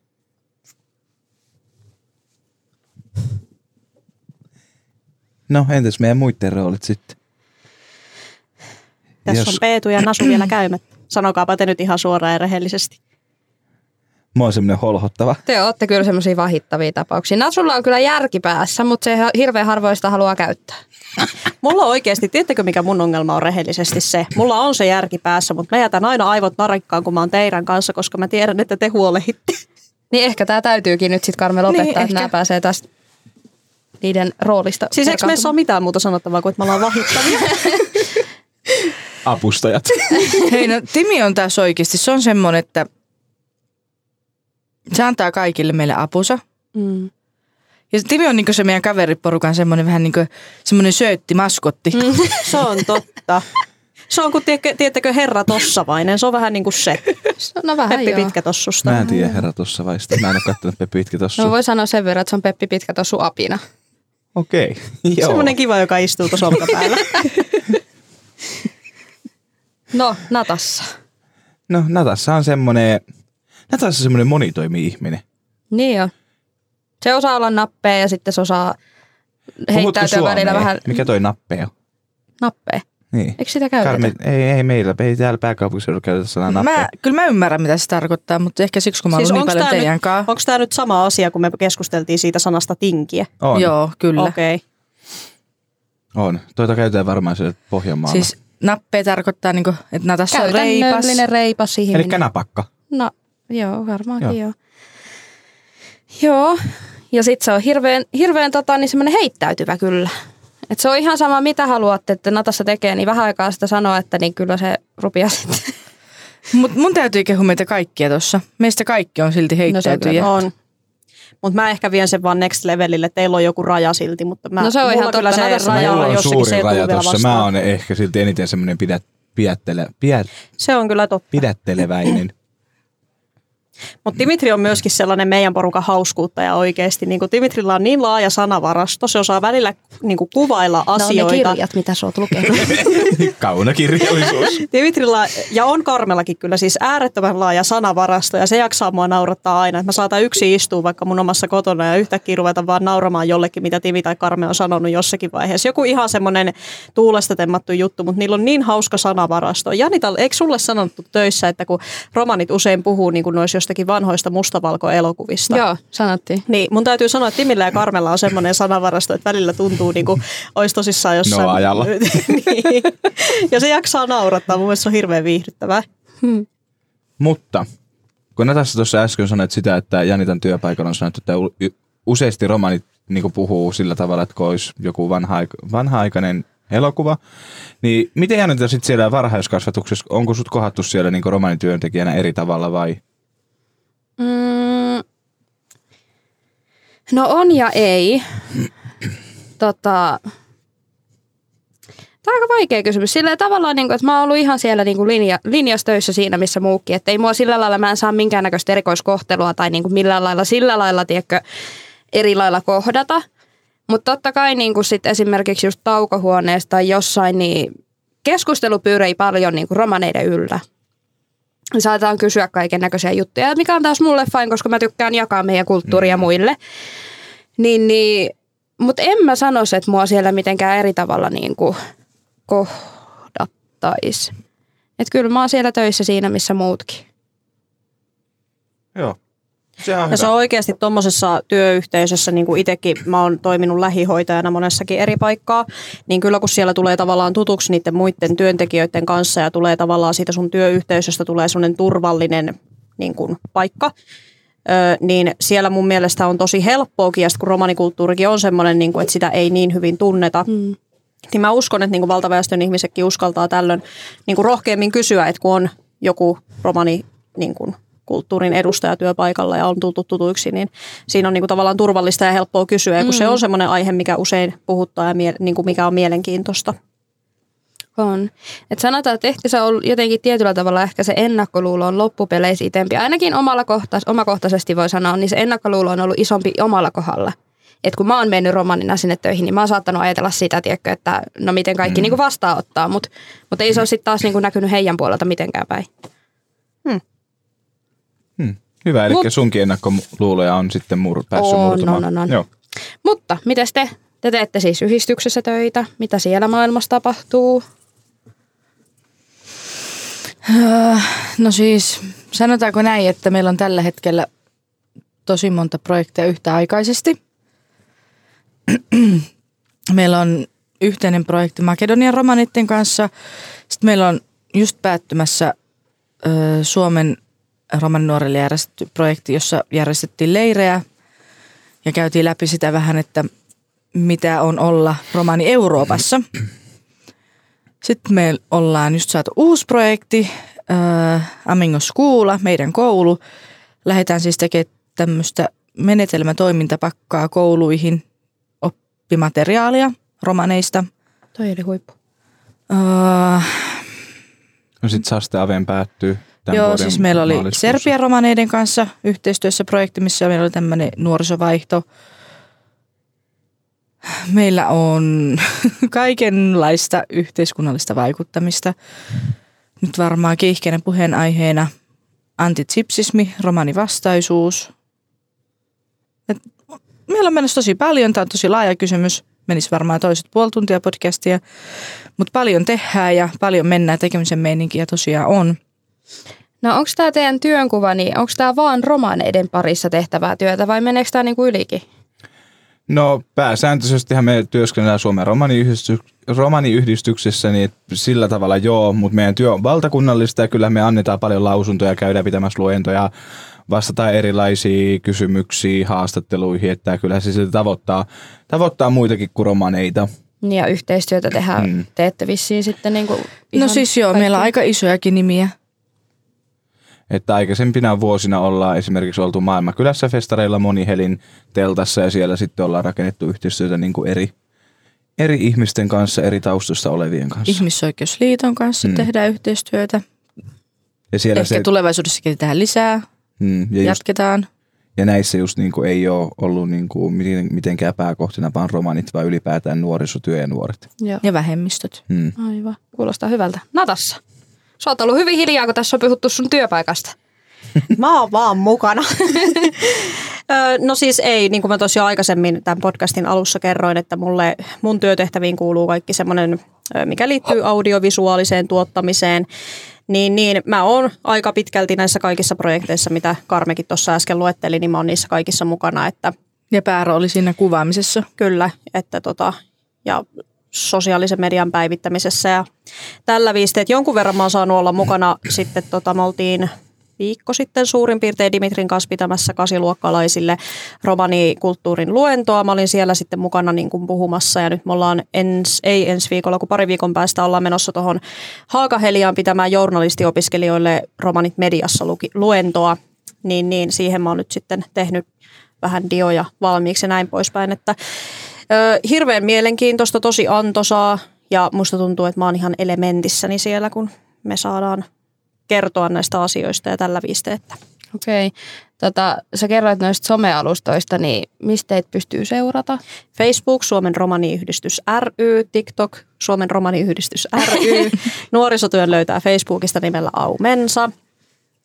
No, entäs meidän muiden roolit sitten? Tässä Jos- on Peetu ja Nasu vielä käymättä. Sanokaapa te nyt ihan suoraan ja rehellisesti. Mä oon semmonen holhottava. Te olette kyllä semmoisia vahittavia tapauksia. Natsulla on kyllä järki päässä, mutta se hirveän harvoin sitä haluaa käyttää. Mulla on oikeasti, tiedättekö mikä mun ongelma on rehellisesti se? Mulla on se järki päässä, mutta mä jätän aina aivot narikkaan, kun mä oon teidän kanssa, koska mä tiedän, että te huolehditte. Niin ehkä tämä täytyykin nyt sitten Karme lopettaa, Niin, että nämä pääsee tästä niiden roolista. Siis eikö meissä ole mitään muuta sanottavaa kuin, että me ollaan vahittavia? Apustajat. Hei, no Timi on taas oikeasti, se on semmoinen, että se antaa kaikille meille apunsa. Mm. Ja Timi on niinku se meidän kaveriporukan semmoinen vähän niinku semmoinen söötti, maskotti. Mm. Se on totta. Se on kuin, tiedättekö, herra Tossavainen. Se on vähän niin kuin se. No vähän Peppi joo. Pitkätossusta. Mä en tiedä herra tossa vaista. Mä en oo kattonut Peppi Pitkä tossa. No voi sanoa sen verran, että se on Peppi Pitkä tossu apina. Okei. Okay. Joo. Semmoinen kiva, joka istuu tuossa olkapäällä. No, Natassa. No Natassa on semmonen, Natassa on semmonen monitoimi-ihminen. Niin jo. Se osaa olla nappeja ja sitten se osaa heittäytyä välillä vähän Mikä toi nappe on? nappeja. Niin. Eikö sitä käytetä? Karme, ei, ei meillä, ei täällä pääkaupunkiseudulla käytetä sanaa nappe. Mä, kyllä mä ymmärrän, mitä se tarkoittaa, mutta ehkä siksi, kun mä Siis niin paljon tää teidän nyt, kanssa. onko tämä nyt sama asia, kun me keskusteltiin siitä sanasta tinkiä? On, Joo, kyllä. Okei. Okay. on. Toita käytetään varmaan siellä Pohjanmaalla. Siis nappe tarkoittaa, niinku, että Natassa on reipas. Reipas ihminen. Eli napakka. No, joo, varmaankin Joo. joo. Joo. joo. Ja sitten se on hirveän, hirveän tota, niin semmoinen heittäytyvä kyllä. Et se on ihan sama, mitä haluatte, että Natassa tekee, niin vähän aikaa sitä sanoa, että niin kyllä se rupeaa sitten. Mutta mun täytyy kehua meitä kaikkia tossa. Meistä kaikki on silti No se on heittäytyjä. Mutta mä ehkä vien sen vaan next levelille. Teillä on joku raja silti, mutta mä, No se on ihan kyllä totta. se Natassa raja meillä on jossakin, se raja tossa. Mä oon ehkä silti eniten semmoinen pidät, pidättele, pidät, Se on kyllä totta. pidätteleväinen. Mutta Dimitri on myöskin sellainen meidän porukan hauskuuttaja oikeasti. Niin Dimitrilla on niin laaja sanavarasto, se osaa välillä niin kuvailla No, ne asioita. kirjat, mitä sä oot lukenut. Kaunokirjallisuus. Dimitrilla, ja on Karmellakin kyllä siis äärettömän laaja sanavarasto, ja se jaksaa mua naurattaa aina. Että mä saatan yksi istua vaikka mun omassa kotona ja yhtäkkiä ruveta vaan nauramaan jollekin, mitä Timi tai Karme on sanonut jossakin vaiheessa. Joku ihan semmoinen tuulesta temmattu juttu, mutta niillä on niin hauska sanavarasto. Janita, eikö sulle sanottu töissä, että kun romanit usein puhuu niin kuin noissa jostakin vanhoista mustavalkoelokuvista? joo, sanottiin. Niin, mun täytyy sanoa, että Timillä ja Karmella on semmoinen sanavarasto, että välillä tuntuu niin kuin olisi tosissaan jossain. No ajalla. niin. Ja se jaksaa naurattaa, mun mielestä se on hirveän viihdyttävää. Mutta kun Natassa tuossa äsken sanoit sitä, että Janitan työpaikalla on sanottu, että useasti romanit niin puhuu sillä tavalla, että kun olisi joku vanha, vanha-aikainen elokuva, niin miten Janita sitten siellä varhaiskasvatuksessa, onko sut kohattu siellä niin romanityöntekijänä eri tavalla vai? Mm, no on ja ei. tota, Tämä on aika vaikea kysymys. Sillä tavallaan, niin kuin, että mä oon ollut ihan siellä niin linja, linjastöissä siinä, missä muukin. Että ei mua sillä lailla, mä en saa minkäännäköistä erikoiskohtelua tai niin kuin millään lailla sillä lailla, tiedätkö, eri lailla kohdata. Mutta totta kai niin kuin sit esimerkiksi just taukohuoneesta tai jossain, niin keskustelu pyörii paljon niin kuin romaneiden yllä saatetaan kysyä kaiken näköisiä juttuja, mikä on taas mulle fine, koska mä tykkään jakaa meidän kulttuuria muille. Niin, niin, mutta en mä sanoisi, että mua siellä mitenkään eri tavalla niin kuin kohdattaisi. Että kyllä mä oon siellä töissä siinä, missä muutkin. Joo. Se on Ja se on oikeasti tuommoisessa työyhteisössä, niin kuin itsekin mä oon toiminut lähihoitajana monessakin eri paikkaa, niin kyllä kun siellä tulee tavallaan tutuksi niiden muiden työntekijöiden kanssa ja tulee tavallaan siitä sun työyhteisöstä tulee semmoinen turvallinen niin kuin, paikka, ö, niin siellä mun mielestä on tosi helppoakin, ja sit kun romanikulttuurikin on semmoinen, niin kuin, että sitä ei niin hyvin tunneta, mm. niin mä uskon, että niin kuin valtaväestön ihmisetkin uskaltaa tällöin niin kuin rohkeammin kysyä, että kun on joku romani niin kuin, kulttuurin edustaja työpaikalla ja on tultu tutuiksi, niin siinä on niin kuin tavallaan turvallista ja helppoa kysyä, kun mm. se on semmoinen aihe, mikä usein puhuttaa ja mie- niin kuin mikä on mielenkiintoista. On. Et sanotaan, että ehkä se on jotenkin tietyllä tavalla ehkä se ennakkoluulo on loppupeleissä itempi. Ainakin omalla kohtais, omakohtaisesti voi sanoa, niin se ennakkoluulo on ollut isompi omalla kohdalla. Et kun mä oon mennyt romanina sinne töihin, niin mä oon saattanut ajatella sitä, tiedätkö, että no miten kaikki mm. niin kuin vastaanottaa, mutta mut ei se ole sitten taas niin kuin näkynyt heidän puolelta mitenkään päin. Hmm. Hyvä, eli Mut- sunkin ennakkoluuloja on sitten mur- päässyt On, murtumaan. on, on, on. Joo. Mutta miten te? Te teette siis yhdistyksessä töitä. Mitä siellä maailmassa tapahtuu? No siis, sanotaanko näin, että meillä on tällä hetkellä tosi monta projekteja yhtäaikaisesti. meillä on yhteinen projekti Makedonian romanitten kanssa. Sitten meillä on just päättymässä ö, Suomen romaninuorille järjestetty projekti, jossa järjestettiin leirejä ja käytiin läpi sitä vähän, että mitä on olla romani Euroopassa. Sitten me ollaan just saatu uusi projekti, äh, Amingo Schoola, meidän koulu. Lähdetään siis tekemään tämmöistä menetelmätoimintapakkaa kouluihin, oppimateriaalia romaneista. Toi oli huippu. Äh, No sit Saste Aven päättyy tämän joo, siis meillä oli. Serbian romaneiden kanssa yhteistyössä projekti, missä meillä oli tämmöinen nuorisovaihto. Meillä on kaikenlaista yhteiskunnallista vaikuttamista. Nyt varmaan kiihkeänä puheenaiheena antitsipsismi, romanivastaisuus. Et meillä on menossa tosi paljon, tämä on tosi laaja kysymys. Menisi varmaan toiset puoli tuntia podcastia, mutta paljon tehdään ja paljon mennään tekemisen meininkiä tosiaan on. No onko tämä teidän työnkuva, niin onko tämä vaan romaneiden parissa tehtävää työtä vai meneekö tämä niinku ylikin? No pääsääntöisestihän me työskennellään Suomen romaniyhdisty- romaniyhdistyksessä, niin sillä tavalla joo, mutta meidän työ on valtakunnallista ja kyllä me annetaan paljon lausuntoja, käydään pitämässä luentoja, vastataan erilaisiin kysymyksiin, haastatteluihin, että kyllä se sitä tavoittaa, tavoittaa muitakin kuin romaneita. Niin Ja yhteistyötä tehdään, Mm. teette vissiin sitten niinku No ihan siis joo, kaikki. meillä on aika isojakin nimiä. Että aikaisempina vuosina ollaan esimerkiksi oltu Maailmankylässä festareilla Monihelin teltassa ja siellä sitten ollaan rakennettu yhteistyötä niin kuin eri, eri ihmisten kanssa, eri taustasta olevien kanssa. Ihmisoikeusliiton kanssa Mm. tehdään yhteistyötä. ja, siellä Ehkä se, tulevaisuudessakin tehdään lisää, mm, ja, just, jatketaan. ja näissä just niin kuin ei ole ollut niin kuin miten- mitenkään pääkohtina vaan romanit, vaan ylipäätään nuorisotyö ja nuoret. Joo. Ja vähemmistöt. Mm. Aivan, kuulostaa hyvältä. Natassa, sä oot ollut hyvin hiljaa, kun tässä on puhuttu sun työpaikasta. Mä oon vaan mukana. No siis ei, niin kuin mä tosiaan aikaisemmin tämän podcastin alussa kerroin, että mulle, mun työtehtäviin kuuluu kaikki semmoinen, mikä liittyy audiovisuaaliseen tuottamiseen. Niin, niin mä oon aika pitkälti näissä kaikissa projekteissa, mitä Karmekin tuossa äsken luetteli, niin mä oon niissä kaikissa mukana, että Ja päärooli siinä kuvaamisessa. kyllä, että tota, ja sosiaalisen median päivittämisessä ja tällä viisi, että jonkun verran mä oon saanut olla mukana sitten, tota, me oltiin viikko sitten suurin piirtein Dimitrin kanssa pitämässä kasiluokkalaisille romanikulttuurin luentoa. Mä olin siellä sitten mukana niin kuin puhumassa ja nyt me ollaan ens, ei ensi viikolla, kun pari viikon päästä ollaan menossa tuohon Haakaheliaan pitämään journalistiopiskelijoille romanit mediassa luki, luentoa. Niin, niin siihen mä oon nyt sitten tehnyt vähän dioja valmiiksi ja näin poispäin, että Ö, hirveän mielenkiintoista, tosi antoisaa ja musta tuntuu, että mä oon ihan elementissäni siellä, kun me saadaan kertoa näistä asioista ja tällä viisteettä. Okei. Tota, sä kerroit noista somealustoista, niin mistä teitä pystyy seurata? Facebook, Suomen romaniyhdistys ry, TikTok, Suomen romaniyhdistys ry, nuorisotyön löytää Facebookista nimellä Aumensa,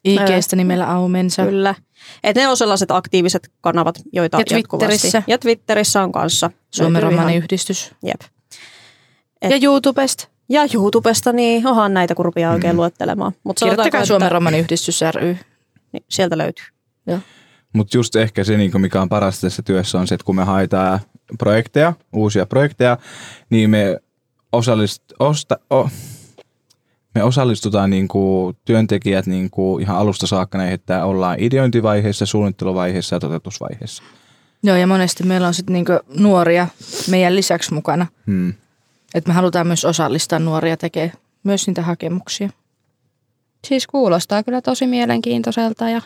IGstä nimellä Aumensa. kyllä. Et ne on sellaiset aktiiviset kanavat, joita Ja jatkuvasti. Twitterissä. Ja Twitterissä on kanssa. Suomen romaniyhdistys. Jep. Et- Ja YouTubesta. Ja YouTubesta, niin onhan näitä kurvia oikein luettelemaan. Mut Kirjoittakaa Suomen että- romaniyhdistys ry. niin sieltä löytyy. Mutta just ehkä se, niin mikä on parasta tässä työssä, on se, että kun me haetaan projekteja, uusia projekteja, niin me osallist, osta, o, me osallistutaan niin kuin työntekijät niin kuin ihan alusta saakka näihin, että ollaan ideointivaiheessa, suunnitteluvaiheessa ja toteutusvaiheessa. Joo, ja monesti meillä on sitten niinku nuoria meidän lisäksi mukana. Hmm. Et me halutaan myös osallistaa nuoria tekemään myös niitä hakemuksia. Siis kuulostaa kyllä tosi mielenkiintoiselta ja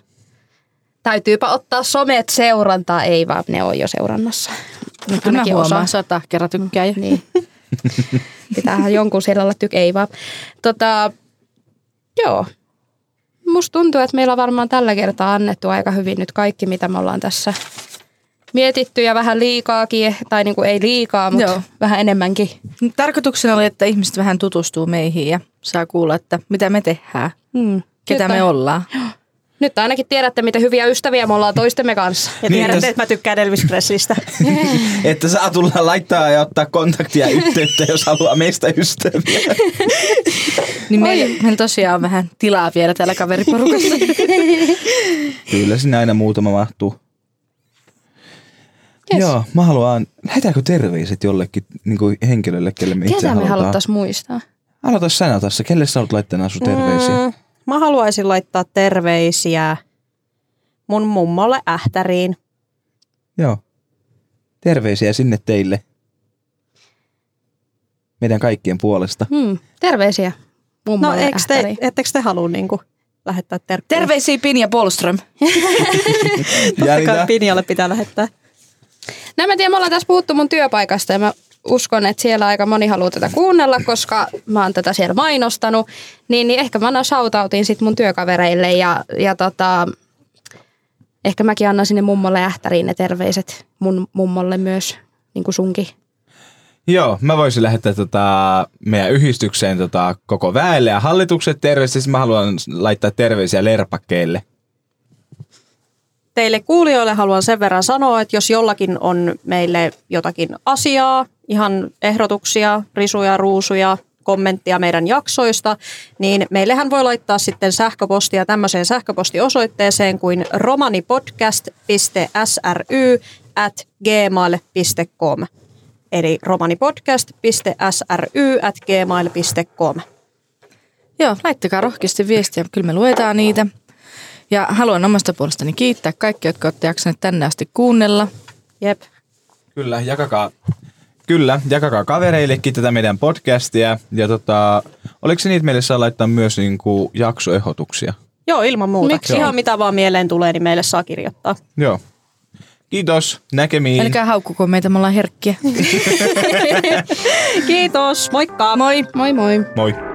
täytyypä ottaa somet seurantaa. Ei vaan, ne on jo seurannassa. Kyllä mä huomaan, osa. sata kerran tykkää. Ja. Niin. Pitäähän jonkun siellä olla tyk... Ei vaan. Tota, joo. Musta tuntuu, että meillä on varmaan tällä kertaa annettu aika hyvin nyt kaikki, mitä me ollaan tässä mietitty ja vähän liikaakin, tai niin kuin ei liikaa, mutta Joo. vähän enemmänkin. Tarkoituksena oli, että ihmiset vähän tutustuu meihin ja saa kuulla, että mitä me tehdään, Mm. ketä nyt, me ollaan. Nyt ainakin tiedätte, miten hyviä ystäviä me ollaan toistemme kanssa. Ja Niin, tiedätte, täs- että mä tykkään Elvis Preslistä. Että saa tulla laittaa ja ottaa kontaktia yhteyttä, jos haluaa meistä ystäviä. Niin meillä, meillä tosiaan on vähän tilaa vielä täällä kaveriporukassa. Kyllä sinne aina muutama mahtuu. Yes. Joo, mä haluan, lähetäänkö terveiset jollekin niin kuin henkilölle, kelle me itse Ketä me halutaan? haluttaisiin muistaa? Aloita sinä tässä, kelle sä olet laittanut sun terveisiä? Mm, mä haluaisin laittaa terveisiä mun mummolle Ähtäriin. Joo. Terveisiä sinne teille. Meidän kaikkien puolesta. Hmm. Terveisiä No mummolle eikö te, Ähtäriin. ettekö te halua niinku lähettää terveisiä? Terveisiä Pinja Polström. Totta kai Pinjalle pitää lähettää. No mä tiedän, me ollaan tässä puhuttu mun työpaikasta ja mä uskon, että siellä aika moni haluaa tätä kuunnella, koska mä oon tätä siellä mainostanut. Niin, niin ehkä mä annan shoutoutin sit mun työkavereille ja, ja tota, ehkä mäkin annan sinne mummolle ähtäriin ne terveiset mun mummolle myös, niin kuin sunkin. Joo, mä voisin lähettää tota, meidän yhdistykseen tota, koko väelle ja hallitukset terveisiä. Siis Mä haluan laittaa terveisiä lerpakkeille. Teille kuulijoille haluan sen verran sanoa, että jos jollakin on meille jotakin asiaa, ihan ehdotuksia, risuja, ruusuja, kommenttia meidän jaksoista, niin meillehän voi laittaa sitten sähköpostia tämmöiseen sähköpostiosoitteeseen kuin romanipodcast.sry at gmail.com. Eli romanipodcast.sry at gmail.com. Joo, laittakaa rohkeasti viestiä, kyllä me luetaan niitä. Ja haluan omasta puolestani kiittää kaikkia, jotka olette jaksaneet tänne asti kuunnella. Jep. Kyllä, jakakaa, kyllä, jakakaa kavereillekin tätä meidän podcastia. Ja tota, oliko se niin, että meille saa laittaa myös niinku jaksoehdotuksia? Joo, ilman muuta. Miksi? Ihan mitä vaan mieleen tulee, niin meille saa kirjoittaa. Joo. Kiitos, näkemiin. Älkää haukkuko meitä, me ollaan herkkiä. Kiitos, moikka! Moi! Moi moi! Moi.